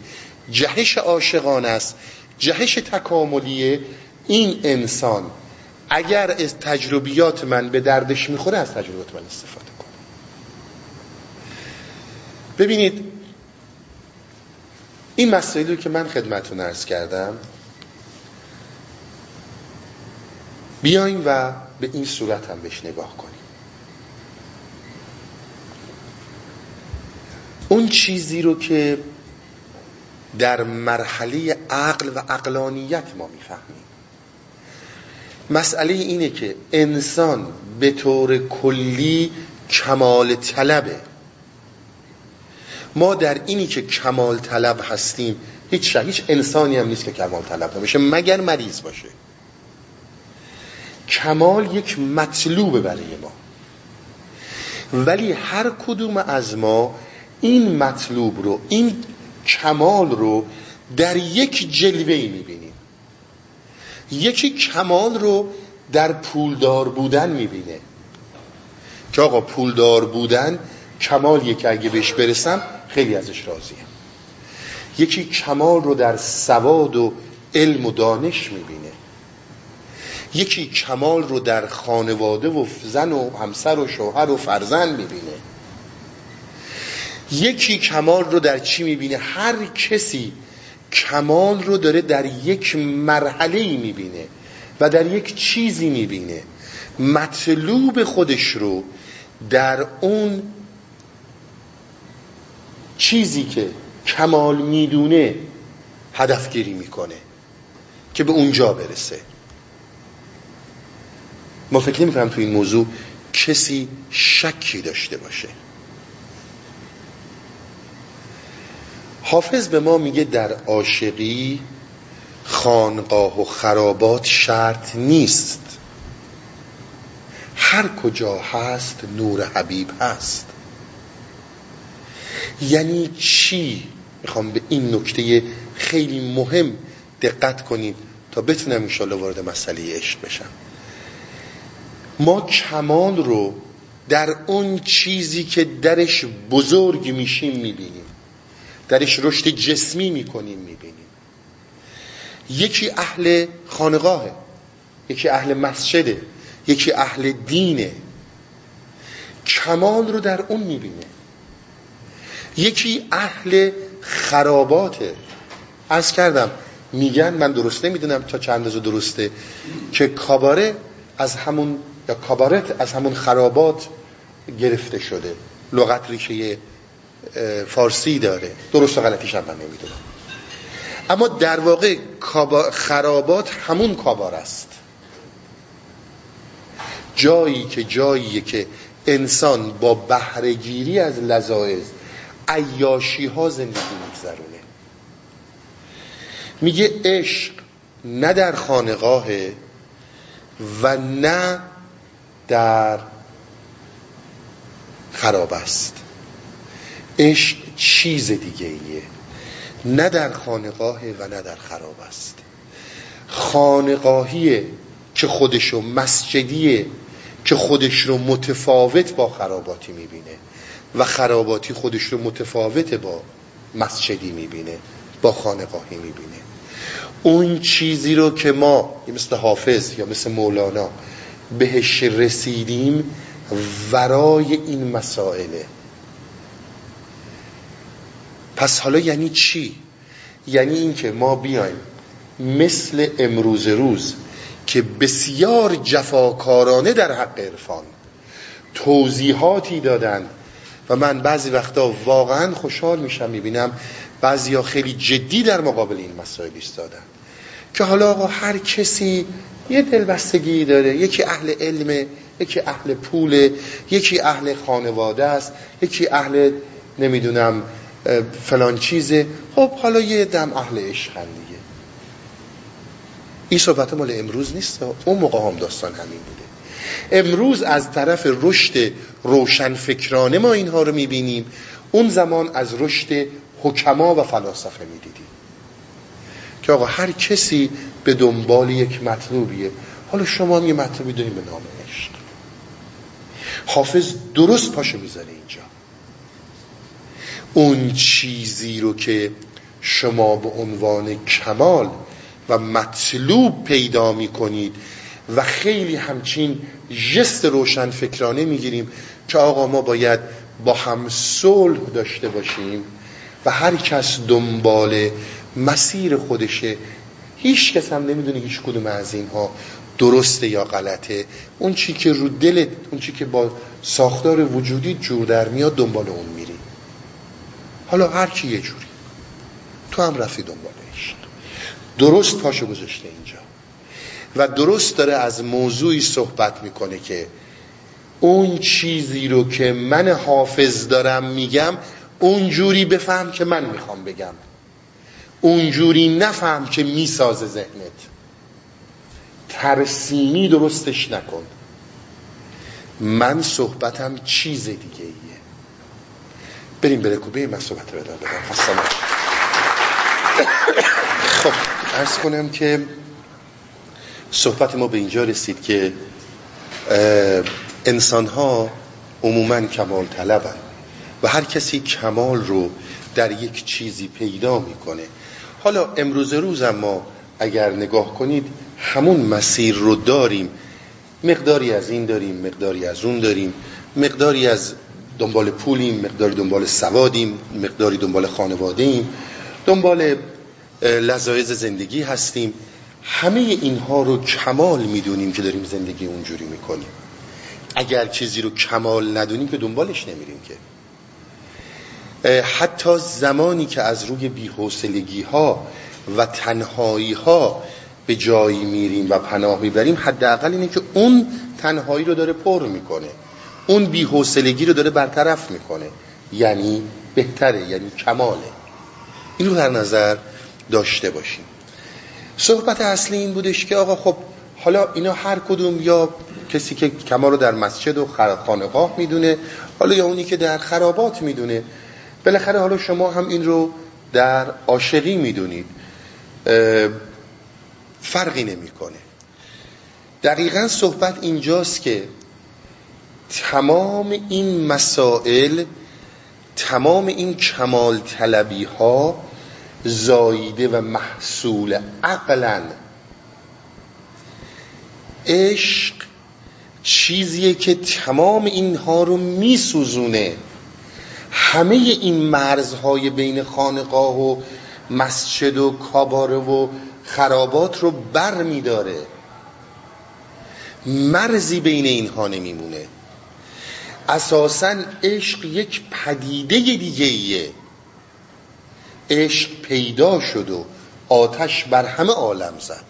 جهش عاشقان است جهش تکاملیه این انسان اگر از تجربیات من به دردش می‌خوره از تجربیات من استفاده کنه. ببینید این مسائلی که من خدمتون ارز کردم بیایم و به این صورت هم بهش نگاه کنیم. اون چیزی رو که در مرحله عقل و عقلانیت ما می‌فهمیم. مسئله اینه که انسان به طور کلی کمال طلبه. ما در اینی که کمال طلب هستیم هیچ هیچ انسانی هم نیست که کمال طلب نباشه مگر مریض باشه. کمال یک مطلوب برای ما. ولی هر کدوم از ما این مطلوب رو این کمال رو در یک جلوه ای می‌بینیم. یکی کمال رو در پولدار بودن می‌بینه. که آقا پولدار بودن کمالیه که اگه بهش برسم خیلی ازش راضیم. یکی کمال رو در سواد و علم و دانش می‌بینه. یکی کمال رو در خانواده و زن و همسر و شوهر و فرزند می‌بینه. یکی کمال رو در چی می‌بینه؟ هر کسی کمال رو داره در یک مرحله ای می‌بینه و در یک چیزی می‌بینه. مطلوب خودش رو در اون چیزی که کمال می‌دونه هدفگیری می‌کنه که به اونجا برسه. ما فکر نمی تو این موضوع کسی شکی داشته باشه. حافظ به ما میگه در عاشقی خانقاه و خرابات شرط نیست. هر کجا هست نور حبیب هست. یعنی چی؟ می‌خوام به این نکته خیلی مهم دقت کنید تا بتونم انشالله وارد مسئله عشق بشم. ما کمال رو در اون چیزی که درش بزرگ میشیم می‌بینیم. درش رشد جسمی می‌کنیم می‌بینیم. یکی اهل خانقاهه یکی اهل مسجده یکی اهل دینه. کمال رو در اون می‌بینه. یکی اهل خراباته. از کردم میگن من درست نمی‌دونم تا چند روز درسته که کاباره از همون یا کابارت از همون خرابات گرفته شده. لغت ریشه فارسی داره. درست و غلطیش هم من نمی‌دونم. اما در واقع خرابات همون کابار است. جایی که جایی که انسان با بهرهگیری از لذایز عیاشی ها زندگی میگذرونه. میگه عشق نه در خانقاهه و نه در خراب است. عشق چیز دیگه ایه. نه در خانقاهه و نه در خراب است. خانقاهیه که خودشو مسجدیه که خودش رو متفاوت با خراباتی می‌بینه و خراباتی خودش رو متفاوت با مسجدی می‌بینه با خانقاهی می‌بینه. اون چیزی رو که ما مثل حافظ یا مثل مولانا بهش رسیدیم ورای این مسائله. پس حالا یعنی چی؟ یعنی اینکه ما بیایم مثل امروز روز که بسیار جفاکارانه در حق عرفان توضیحاتی دادن و من بعضی وقتا واقعا خوشحال میشم می‌بینم بعضی خیلی جدی در مقابل این مسائل ایستادن که حالا آقا هر کسی یه دلبستگی داره یکی اهل علمه یکی اهل پوله یکی اهل خانواده است یکی اهل نمی‌دونم فلان چیزه. خب حالا یه دم اهل عشقن دیگه. این صحبت مال امروز نیست. اون موقع هم داستان همین بوده. امروز از طرف رشد روشن فکرانه ما اینها رو می‌بینیم. اون زمان از رشد حکما و فلاسفه می‌دیدیم. که آقا هر کسی به دنبال یک مطلوبیه. حالا شما هم یه مطلوبی داریم به نام عشق. حافظ درست پاشو می‌ذاره اینجا. اون چیزی رو که شما به عنوان کمال و مطلوب پیدا می کنید و خیلی همچین جست روشن فکرانه می‌گیریم که آقا ما باید با هم صلح داشته باشیم و هر کس دنبال مسیر خودشه هیچ کس هم نمی‌دونه هیچ کدوم از اینها درسته یا غلطه. اون چی که رو دلت اون چی که با ساختار وجودی جور در میاد دنبال اون میری. حالا هر کی یه جوری. تو هم رفتی دنبالش درست پاشو گذاشته اینجا. و درست داره از موضوعی صحبت می‌کنه که اون چیزی رو که من حافظ دارم میگم اونجوری بفهم که من می‌خوام بگم. اونجوری نفهم که می‌سازه ذهنت. ترسیمی درستش نکن. من صحبتم چیز دیگه ایه بریم بره کوبه من صحبت رو بدم خب ارز کنم که صحبت ما به اینجا رسید که انسان ها عموما کمال طلبن و هر کسی کمال رو در یک چیزی پیدا می‌کنه. حالا امروز روز ما اگر نگاه کنید همون مسیر رو داریم. مقداری از این داریم مقداری از اون داریم. مقداری از دنبال پولیم مقداری دنبال سوادیم مقداری دنبال خانواده ایم دنبال لذایز زندگی هستیم. همه اینها رو کمال می‌دونیم که داریم زندگی اونجوری می‌کنیم. اگر چیزی رو کمال ندونیم که دنبالش نمیریم که. حتی زمانی که از روی بیحوصلگی ها و تنهایی ها به جایی میریم و پناه می‌بریم حداقل اینه که اون تنهایی رو داره پر می‌کنه. اون بیحوصلگی رو داره برطرف می‌کنه. یعنی بهتره یعنی کماله. این رو در نظر داشته باشیم. صحبت اصلی این بودش که آقا خب حالا اینا هر کدوم یا کسی که کمال رو در مسجد و خانقاه می‌دونه حالا یا اونی که در خرابات می‌دونه. بالاخره حالا شما هم این رو در عاشقی می‌دونید. فرقی نمی‌کنه. دقیقا صحبت اینجاست که تمام این مسائل تمام این کمال طلبی ها زاییده و محصول عقلا عشق چیزیه که تمام اینها رو میسوزونه. همه این مرزهای بین خانقاه و مسجد و کاباره و خرابات رو بر میداره مرزی بین اینها نمیمونه. اساسا عشق یک پدیده دیگه ایه عشق پیدا شد و آتش بر همه عالم زد.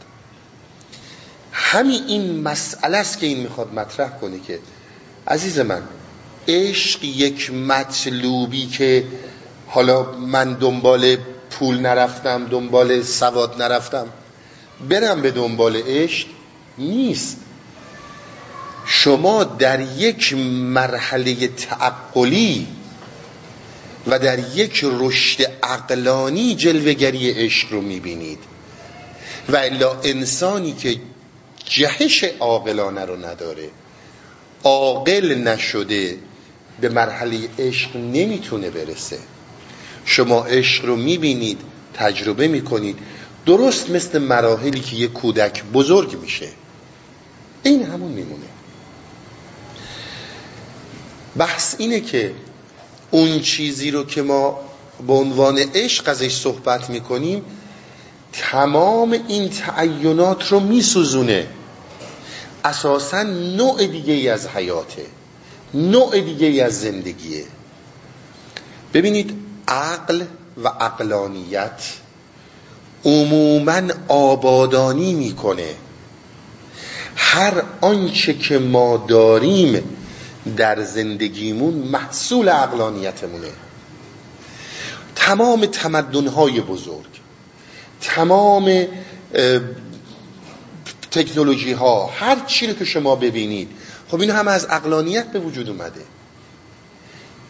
همین این مسئله است که این می‌خواد مطرح کنه که عزیز من عشق یک مطلوبی که حالا من دنبال پول نرفتم دنبال سواد نرفتم برم به دنبال عشق نیست. شما در یک مرحله تعقلی و در یک رشد عقلانی جلوگری عشق رو می‌بینید. و الا انسانی که جهش عاقلانه رو نداره عاقل نشده به مرحله عشق نمی‌تونه برسه. شما عشق رو می‌بینید تجربه می‌کنید درست مثل مراحلی که یک کودک بزرگ میشه. این همون میمونه. بحث اینه که اون چیزی رو که ما به عنوان عشق ازش صحبت می‌کنیم تمام این تعینات رو میسوزونه. اساسا نوع دیگه ای از حیاته نوع دیگه ای از زندگیه. ببینید عقل و عقلانیت عموما آبادانی می‌کنه. هر آنچه که ما داریم در زندگیمون محصول عقلانیتمونه. تمام تمدنهای بزرگ تمام تکنولوژی ها هر چی رو که شما ببینید خب این هم از عقلانیت به وجود اومده.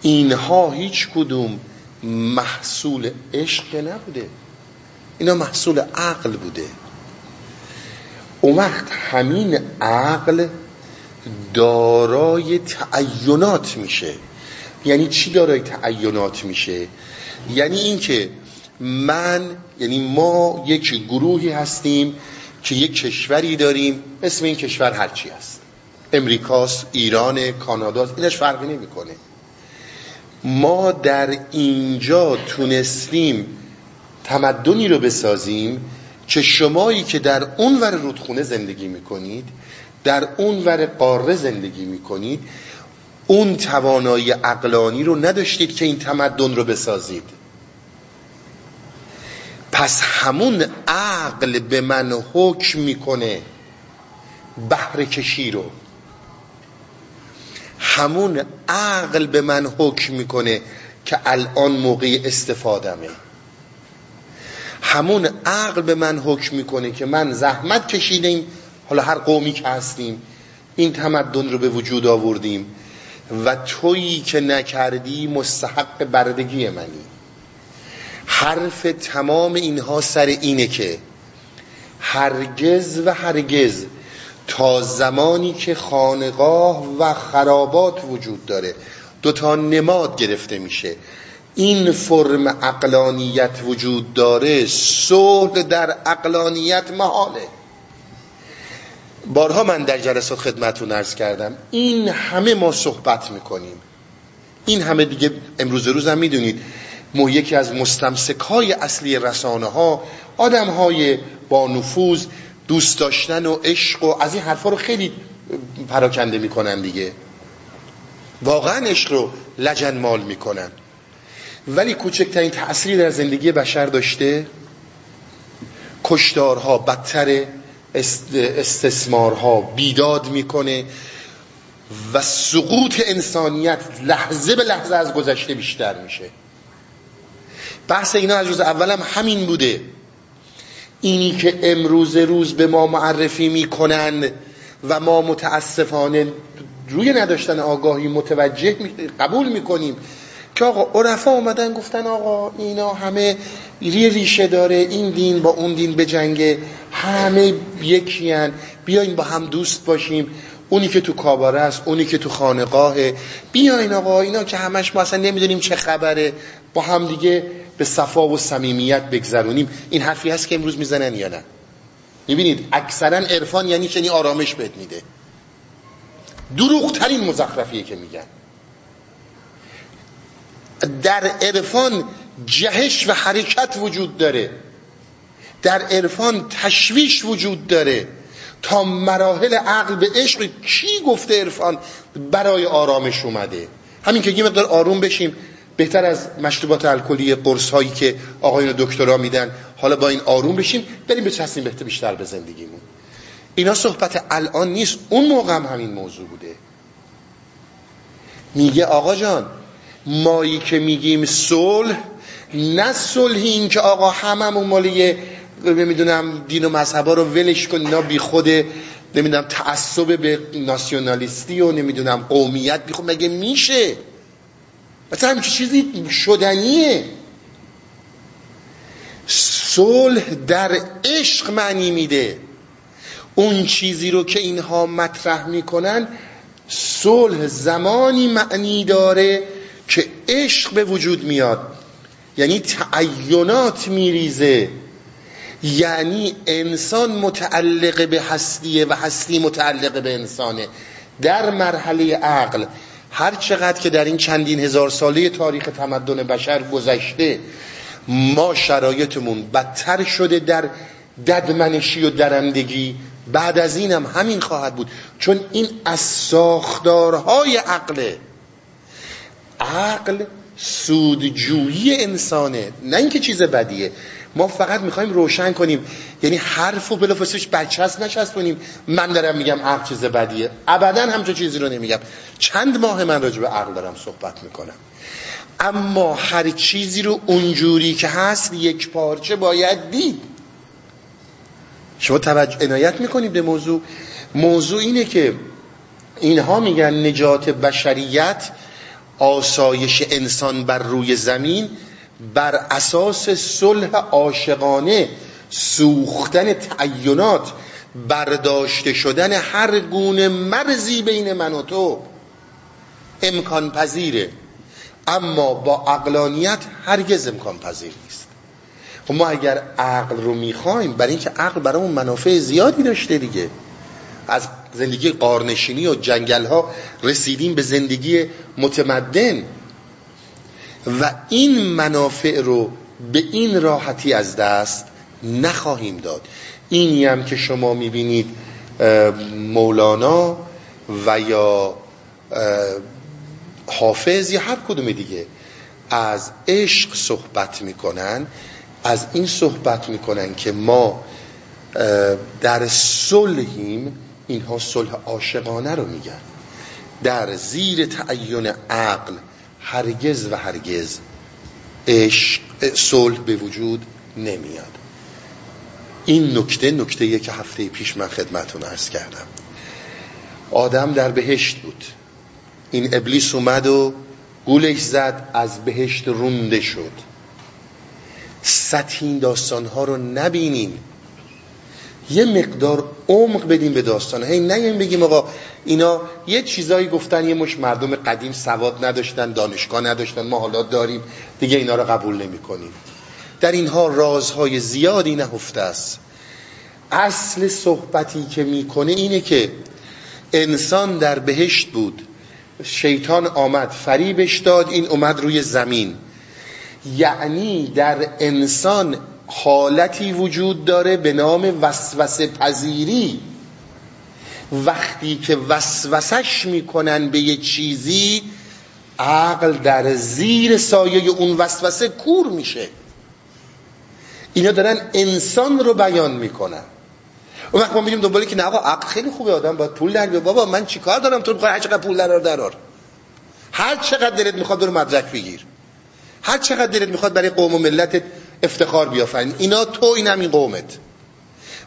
اینها هیچ کدوم محصول عشق نبوده. اینا محصول عقل بوده. اون وقت همین عقل دارای تعینات میشه. یعنی چی دارای تعینات میشه؟ یعنی اینکه من یعنی ما یک گروهی هستیم که یک کشوری داریم اسم این کشور هرچی هست. امریکاست ایران کانادا اینش فرقی نمی‌کنه. ما در اینجا تونستیم تمدنی رو بسازیم که شمایی که در اون ور رودخونه زندگی می‌کنید در اون ور قاره زندگی می‌کنید اون توانایی عقلانی رو نداشتید که این تمدن رو بسازید. پس همون عقل به من حکم می‌کنه بهره کشی رو. همون عقل به من حکم می‌کنه که الان موقع استفادمه همون عقل به من حکم می‌کنه که من زحمت کشیدیم حالا هر قومی که هستیم این تمدن رو به وجود آوردیم و تویی که نکردی مستحق بردگی منی. حرف تمام اینها سر اینه که هرگز و هرگز تا زمانی که خانقاه و خرابات وجود داره دوتا نماد گرفته میشه. این فرم اقلانیت وجود داره صلح در اقلانیت محاله. بارها من در جلسات خدمتون ارز کردم این همه ما صحبت می‌کنیم. این همه دیگه امروز روز هم می‌دونید یکی از مستمسک های اصلی رسانه ها آدم های با نفوذ دوست داشتن و عشق و از این حرفا رو خیلی پراکنده می‌کنن دیگه. واقعا عشق رو لجن مال می‌کنن. ولی کوچکترین تأثیری در زندگی بشر داشته کشدارها بدتر استثمارها بیداد می‌کنه و سقوط انسانیت لحظه به لحظه از گذشته بیشتر میشه. بحث اینا از روز اولم همین بوده. اینی که امروز روز به ما معرفی می‌کنن و ما متاسفانه روی نداشتن آگاهی متوجه قبول می‌کنیم. که آقا عرفا اومدن گفتن آقا اینا همه ری ریشه داره این دین با اون دین به جنگه همه یکیان بیاین با هم دوست باشیم. اونی که تو کاباره است اونی که تو خانقاهه. بیاین آقا اینا که همش ما اصلا نمی‌دونیم چه خبره. با هم دیگه به صفا و صمیمیت بگذرونیم. این حرفی هست که امروز می‌زنن یا نه؟ می‌بینید اکثرا عرفان یعنی چنی آرامش بهت میده. دروغ ترین مزخرفیه که میگن. در عرفان جهش و حرکت وجود داره. در عرفان تشویش وجود داره. تا مراحل عقل به عشق کی گفته عرفان برای آرامش اومده؟ همین که یه مقدار آروم بشیم. بهتر از مشروبات الکلی قرص هایی که آقایون دکترا میدن. حالا با این آروم بشیم بریم به چسیم بهتر بیشتر به زندگیمون. اینا صحبت الان نیست. اون موقع هم همین موضوع بوده. میگه آقا جان مایی که میگیم صلح نه صلح این که آقا هممون مالی نمی‌دونم دین و مذهبا رو ولش کن اینا بی خود نمی‌دونم تعصب به ناسیونالیستی و نمی‌دونم قومیت بی خود مگه میشه؟ مثلا همچه چیزی شدنیه. صلح در عشق معنی میده. اون چیزی رو که اینها مطرح می‌کنن صلح زمانی معنی داره که عشق به وجود میاد. یعنی تعینات میریزه. یعنی انسان متعلق به هستیه و هستی متعلق به انسانه. در مرحله عقل هر چقدر که در این چندین هزار ساله تاریخ تمدن بشر گذشته ما شرایطمون بدتر شده در ددمنشی و درندگی. بعد از اینم همین خواهد بود. چون این از ساختارهای عقله عقل سودجویی انسانه. نه اینکه چیز بدیه. ما فقط می‌خوایم روشن کنیم. یعنی حرف و بلافاصله بچست نچسبونیم. من دارم میگم عقل چیز بدیه. ابدا همچون چیزی رو نمیگم. چند ماه من راجع به عقل دارم صحبت می‌کنم. اما هر چیزی رو اونجوری که هست یک پارچه باید دید. شما توجه عنایت می‌کنید به موضوع. موضوع اینه که اینها میگن نجات بشریت آسایش انسان بر روی زمین بر اساس صلح عاشقانه سوختن تعینات برداشته شدن هر گونه مرزی بین من و تو امکان پذیره. اما با اقلانیت هرگز امکان پذیر نیست. خب ما اگر عقل رو می‌خوایم برای اینکه عقل برامون منافع زیادی داشته دیگه. از زندگی قارنشینی و جنگل ها رسیدیم به زندگی متمدن. و این منافع رو به این راحتی از دست نخواهیم داد. اینی هم که شما می‌بینید مولانا و یا حافظ یا هر کدوم دیگه از عشق صحبت می‌کنن. از این صحبت می‌کنن که ما در صلحیم اینها صلح عاشقانه رو میگن. در زیر تعین عقل هرگز و هرگز عشق صلح به وجود نمیاد. این نکته نکته که هفته پیش من خدمتون ارز کردم. آدم در بهشت بود. این ابلیس اومد و گولش زد از بهشت رونده شد. سطح داستانها رو نبینین. یه مقدار عمق بدیم به داستان. هی نه بگیم آقا اینا یه چیزایی گفتن یه مش مردم قدیم سواد نداشتن دانشگاه نداشتن ما حالا داریم. دیگه اینا رو قبول نمی کنیم در اینها رازهای زیادی نهفته است. اصل صحبتی که می‌کنه اینه که انسان در بهشت بود. شیطان آمد فریبش داد این اومد روی زمین. یعنی در انسان حالتی وجود داره به نام وسوسه پذیری. وقتی که وسوسش می‌کنن به یه چیزی عقل در زیر سایه اون وسوسه کور میشه. اینا دارن انسان رو بیان می‌کنن. اون وقت ما میریم دنباله که نه آقا عقل خیلی خوبه آدم باید پول در بابا من چیکار دارم؟ تو می‌خوای هر چقدر پول در درار هر چقدر دلت می‌خواد برو مدرک بگیر. هر چقدر دلت می‌خواد برای قوم و ملتت افتخار بیافرین. اینا تو این همین قومت.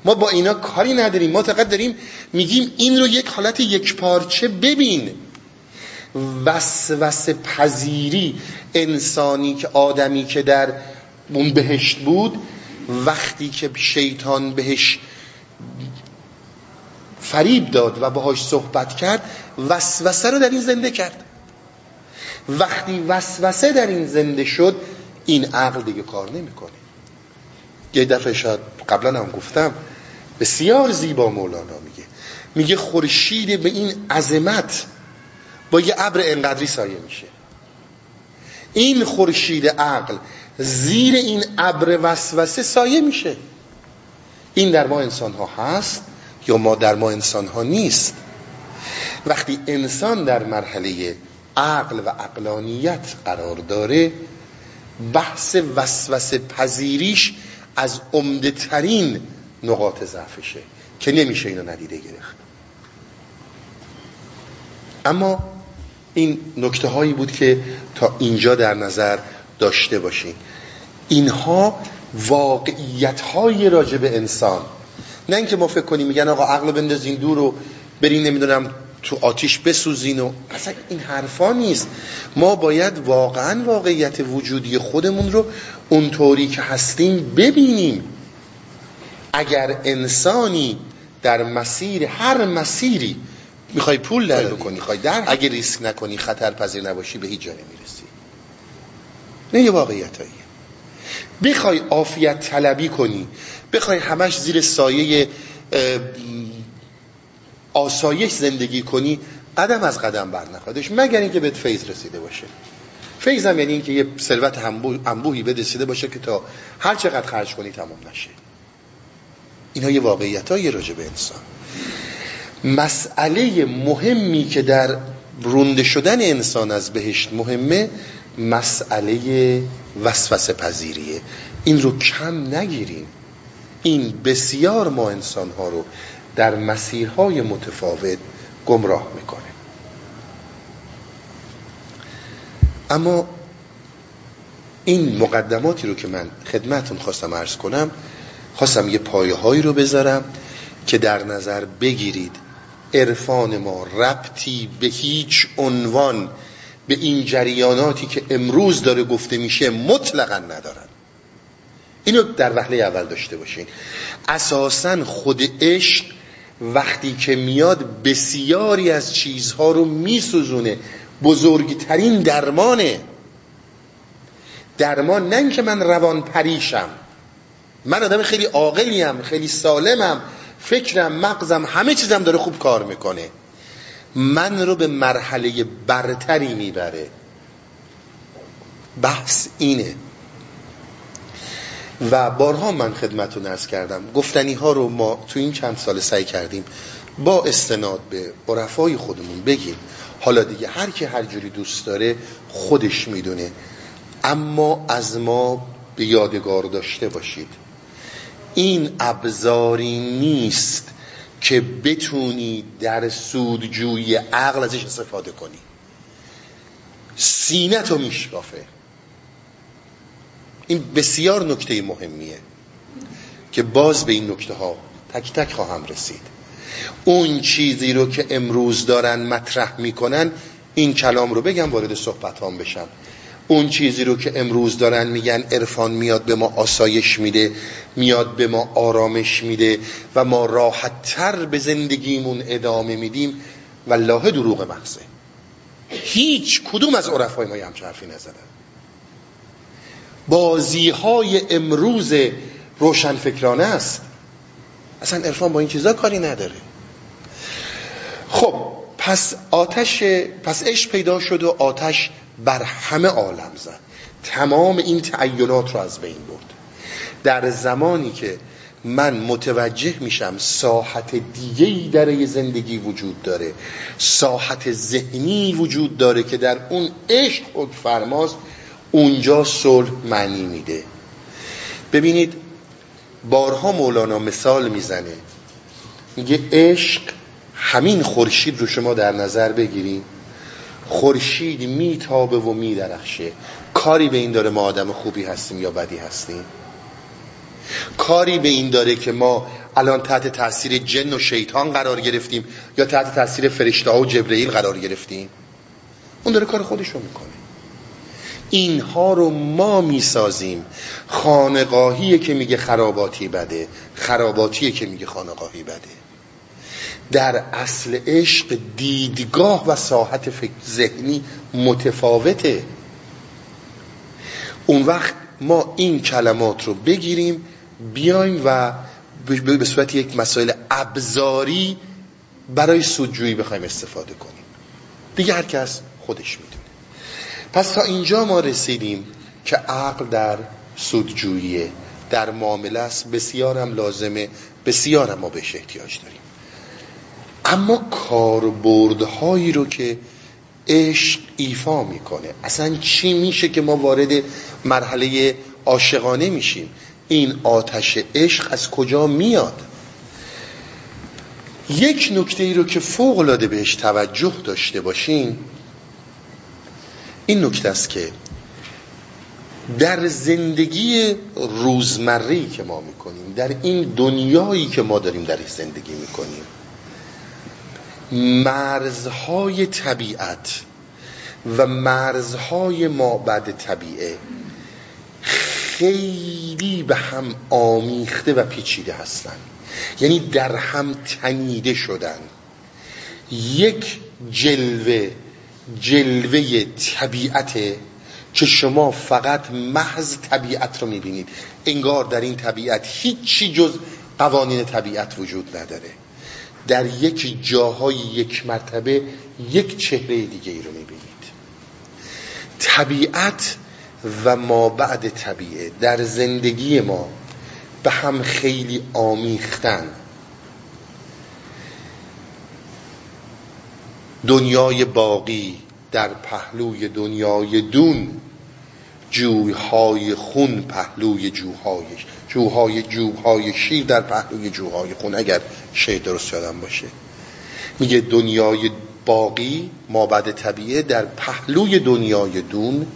ما با اینا کاری نداریم. ما فقط داریم میگیم این رو یک حالت یک پارچه ببین. وسوسه پذیری انسانی که آدمی که در اون بهشت بود وقتی که شیطان بهش فریب داد و باهاش صحبت کرد وسوسه رو در این زنده کرد. وقتی وسوسه در این زنده شد این عقل دیگه کار نمی‌کنه. یه دفعه شاید قبلا هم گفتم بسیار زیبا مولانا میگه. میگه خورشید به این عظمت با یه ابر انقدری سایه میشه. این خورشید عقل زیر این ابر وسوسه سایه میشه. این در ما انسان ها هست یا ما در ما انسان ها نیست؟ وقتی انسان در مرحله عقل و عقلانیت قرار داره بحث وسوسه پذیریش از عمده ترین نقاط ضعفشه که نمیشه اینو ندیده گرفت. اما این نکته هایی بود که تا اینجا در نظر داشته باشین. اینها واقعیت های راجع انسان. نه اینکه ما فکر کنیم میگن آقا عقل بندازین دور و برین نمی‌دونم تو آتیش بسوزین و اصلا این حرفا نیست. ما باید واقعا واقعیت وجودی خودمون رو اونطوری که هستیم ببینیم. اگر انسانی در مسیر هر مسیری می‌خوای پول در بکنی خواهی در اگه ریسک نکنی خطر پذیر نباشی به هیچ جا نمی‌رسی. نه یه واقعیت هایی بخوای آفیت طلبی کنی بخوای همش زیر سایه آسایش زندگی کنی قدم از قدم بر نخواهدش مگر اینکه بهت فیض رسیده باشه. فیض هم یعنی اینکه یه ثروت انبوهی به رسیده باشه که تا هر چقدر خرج کنی تمام نشه. اینا یه واقعیت های راجع به انسان. مسئله مهمی که در رونده شدن انسان از بهشت مهمه مسئله وسوسه پذیریه. این رو کم نگیریم. این بسیار ما انسان ها رو در مسیرهای متفاوت گمراه می‌کنه. اما این مقدماتی رو که من خدمتون خواستم عرض کنم خواستم یه پایه رو بذارم که در نظر بگیرید عرفان ما ربطی به هیچ عنوان به این جریاناتی که امروز داره گفته میشه مطلقا ندارن. اینو در وحله اول داشته باشین. اساسا خود عشق وقتی که میاد بسیاری از چیزها رو میسوزونه بزرگترین درمانه. درمان نه که من روان پریشم من آدم خیلی عاقلیم خیلی سالمم فکرم مغزم همه چیزم داره خوب کار می‌کنه. من رو به مرحله برتری می‌بره. بحث اینه. و بارها من خدمتون ارز کردم. گفتنی ها رو ما تو این چند سال سعی کردیم. با استناد به عرفای خودمون بگیم. حالا دیگه هر کی هر جوری دوست داره خودش می‌دونه. اما از ما به یادگار داشته باشید. این ابزاری نیست که بتونی در سودجوی عقل ازش استفاده کنی. سینه تو میشکافه. این بسیار نکته مهمیه که باز به این نکته ها تک تک خواهم رسید. اون چیزی رو که امروز دارن مطرح می‌کنن این کلام رو بگم وارد صحبت هم بشم. اون چیزی رو که امروز دارن میگن عرفان میاد به ما آسایش میده میاد به ما آرامش میده و ما راحت تر به زندگیمون ادامه میدیم. والله دروغ محضه هیچ کدوم از عرفای ما همچه حرفی نزدن. بازی های امروز روشنفکرانه است. اصلا عرفان با این چیزا کاری نداره. خب پس آتش پس عشق پیدا شد و آتش بر همه عالم زد. تمام این تعینات رو از بین برد. در زمانی که من متوجه میشم ساحت دیگه ای در زندگی وجود داره ساحت ذهنی وجود داره که در اون عشق خود فرماست اونجا صلح معنی میده. ببینید بارها مولانا مثال می‌زنه. میگه عشق همین خورشید رو شما در نظر بگیریم خورشید میتابه و میدرخشه. کاری به این داره ما آدم خوبی هستیم یا بدی هستیم؟ کاری به این داره که ما الان تحت تاثیر جن و شیطان قرار گرفتیم یا تحت تاثیر فرشته ها و جبرئیل قرار گرفتیم؟ اون داره کار خودش رو می‌کنه. اینها رو ما می‌سازیم. خانقاهیه که میگه خراباتی بده خراباتیه که میگه خانقاهی بده. در اصل عشق دیدگاه و ساحت فکر ذهنی متفاوته. اون وقت ما این کلمات رو بگیریم بیایم و به صورت یک مسائل ابزاری برای سودجویی بخوایم استفاده کنیم. دیگه هر کس خودش می‌دونه. پس تا اینجا ما رسیدیم که عقل در سودجوییه. در معامله است. بسیارم لازمه. بسیارم ما بهش احتیاج داریم. اما کاربردهایی رو که عشق ایفا می‌کنه. اصلا چی میشه که ما وارد مرحله عاشقانه میشیم؟ این آتش عشق از کجا میاد؟ یک نکته ای رو که فوق العاده بهش توجه داشته باشین این نکته است که در زندگی روزمره که ما می‌کنیم در این دنیایی که ما داریم در زندگی می‌کنیم مرزهای طبیعت و مرزهای ما بعد طبیعه خیلی به هم آمیخته و پیچیده هستن. یعنی در هم تنیده شدن. یک جلوه جلوه طبیعت که شما فقط محض طبیعت رو می‌بینید. انگار در این طبیعت هیچی جز قوانین طبیعت وجود نداره. در یک جاهای یک مرتبه یک چهره دیگه ای رو می‌بینید. طبیعت و ما بعد طبیعه در زندگی ما به هم خیلی آمیختن. دنیای باقی در پهلوی دنیای دون جویهای خون پهلوی جوهایش جوهای جوهای شیر در پهلوی جوهای خون اگر شیر درست یادم باشه. میگه دنیای باقی ما بعد طبیعه در پهلوی دنیای دون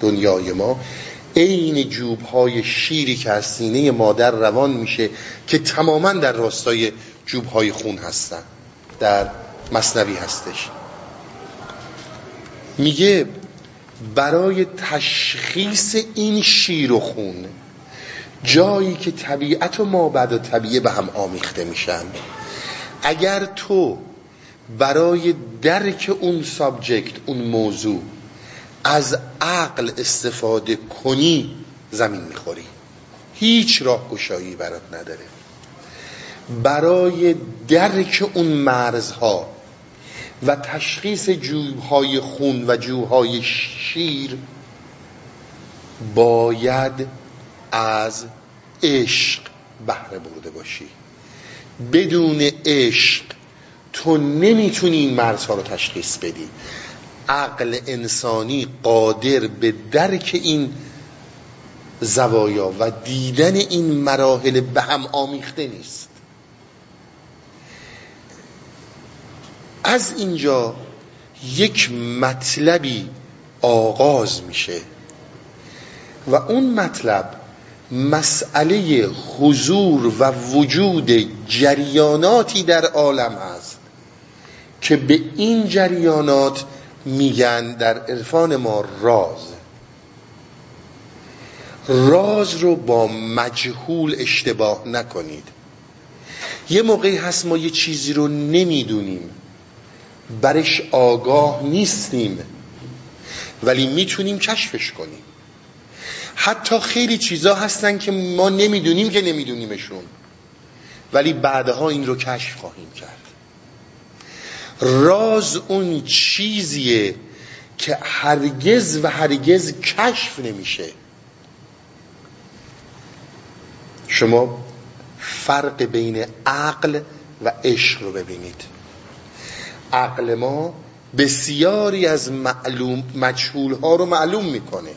دنیای ما عین جوب های شیری که از سینه مادر روان میشه که تماما در راستای جوب های خون هستن در مصنوی هستش. میگه برای تشخیص این شیر و خون جایی که طبیعت و ما بعد و طبیعه به هم آمیخته میشن اگر تو برای درک اون سابجکت اون موضوع از عقل استفاده کنی زمین می‌خوری. هیچ راه گشایی برات نداره. برای درک اون مرزها و تشخیص جوهای خون و جوهای شیر باید از عشق بهره برده باشی. بدون عشق تو نمی‌تونی این مرزها رو تشخیص بدی. عقل انسانی قادر به درک این زوایا و دیدن این مراحل به هم آمیخته نیست. از اینجا یک مطلبی آغاز میشه. و اون مطلب مسئله حضور و وجود جریاناتی در عالم هست که به این جریانات میگن در عرفان ما راز. راز رو با مجهول اشتباه نکنید. یه موقعی هست ما یه چیزی رو نمی‌دونیم. برش آگاه نیستیم ولی می‌تونیم کشفش کنیم. حتی خیلی چیزا هستن که ما نمی‌دونیم که نمیدونیمشون ولی بعدها این رو کشف خواهیم کرد. راز اون چیزیه که هرگز و هرگز کشف نمیشه. شما فرق بین عقل و عشق رو ببینید. عقل ما بسیاری از معلوم مجهول ها رو معلوم می‌کنه.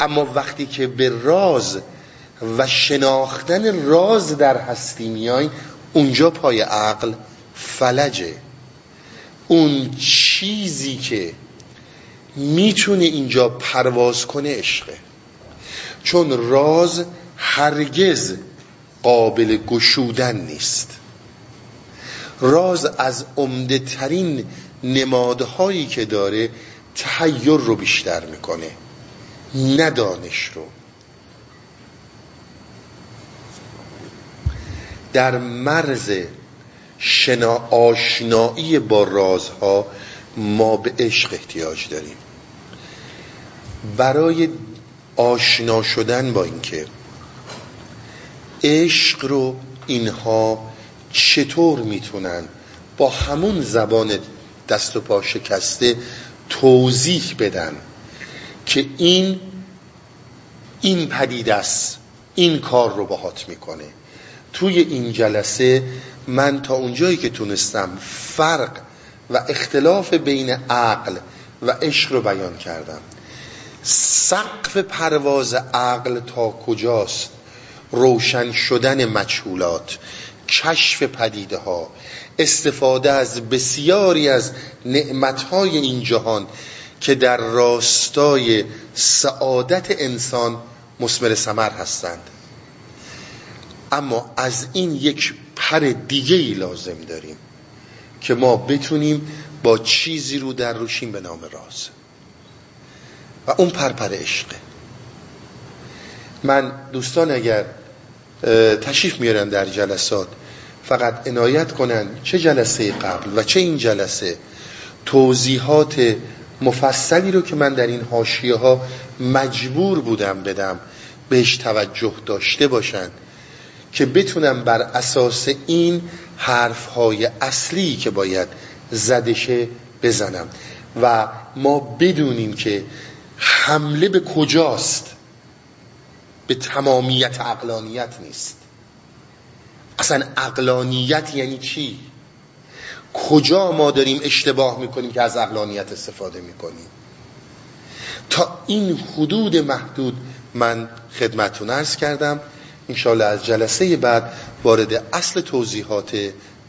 اما وقتی که به راز و شناختن راز در هستی میای اونجا پای عقل فلجه. اون چیزی که می‌تونه اینجا پرواز کنه عشقه چون راز هرگز قابل گشودن نیست. راز از عمده ترین نمادهایی که داره تحیر رو بیشتر می‌کنه ندانش رو. در مرز شنا آشنایی با رازها ما به عشق احتیاج داریم. برای آشنا شدن با اینکه عشق رو اینها چطور می‌تونن با همون زبان دست و پا شکسته توضیح بدن که این این پدید است این کار رو باهات می‌کنه. توی این جلسه من تا اونجایی که تونستم فرق و اختلاف بین عقل و عشق رو بیان کردم. سقف پرواز عقل تا کجاست؟ روشن شدن مجهولات. کشف پدیده ها استفاده از بسیاری از نعمتهای این جهان که در راستای سعادت انسان مسمر سمر هستند. اما از این یک پر دیگه ای لازم داریم که ما بتونیم با چیزی رو در روشیم به نام راز. و اون پرپر عشقه من دوستان اگر تشریف میارن در جلسات فقط عنایت کنن چه جلسه قبل و چه این جلسه؟ توضیحات مفصلی رو که من در این حاشیه ها مجبور بودم بدم بهش توجه داشته باشن که بتونم بر اساس این حرف های اصلی که باید زدشه بزنم. و ما بدونیم که حمله به کجاست؟ به تمامیت عقلانیت نیست. اصلا عقلانیت یعنی چی؟ کجا ما داریم اشتباه می‌کنیم که از عقلانیت استفاده می‌کنیم؟ تا این حدود محدود من خدمتون ارز کردم انشاءالله از جلسه بعد وارد اصل توضیحات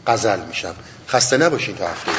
قزل میشم. خسته نباشین تا هفته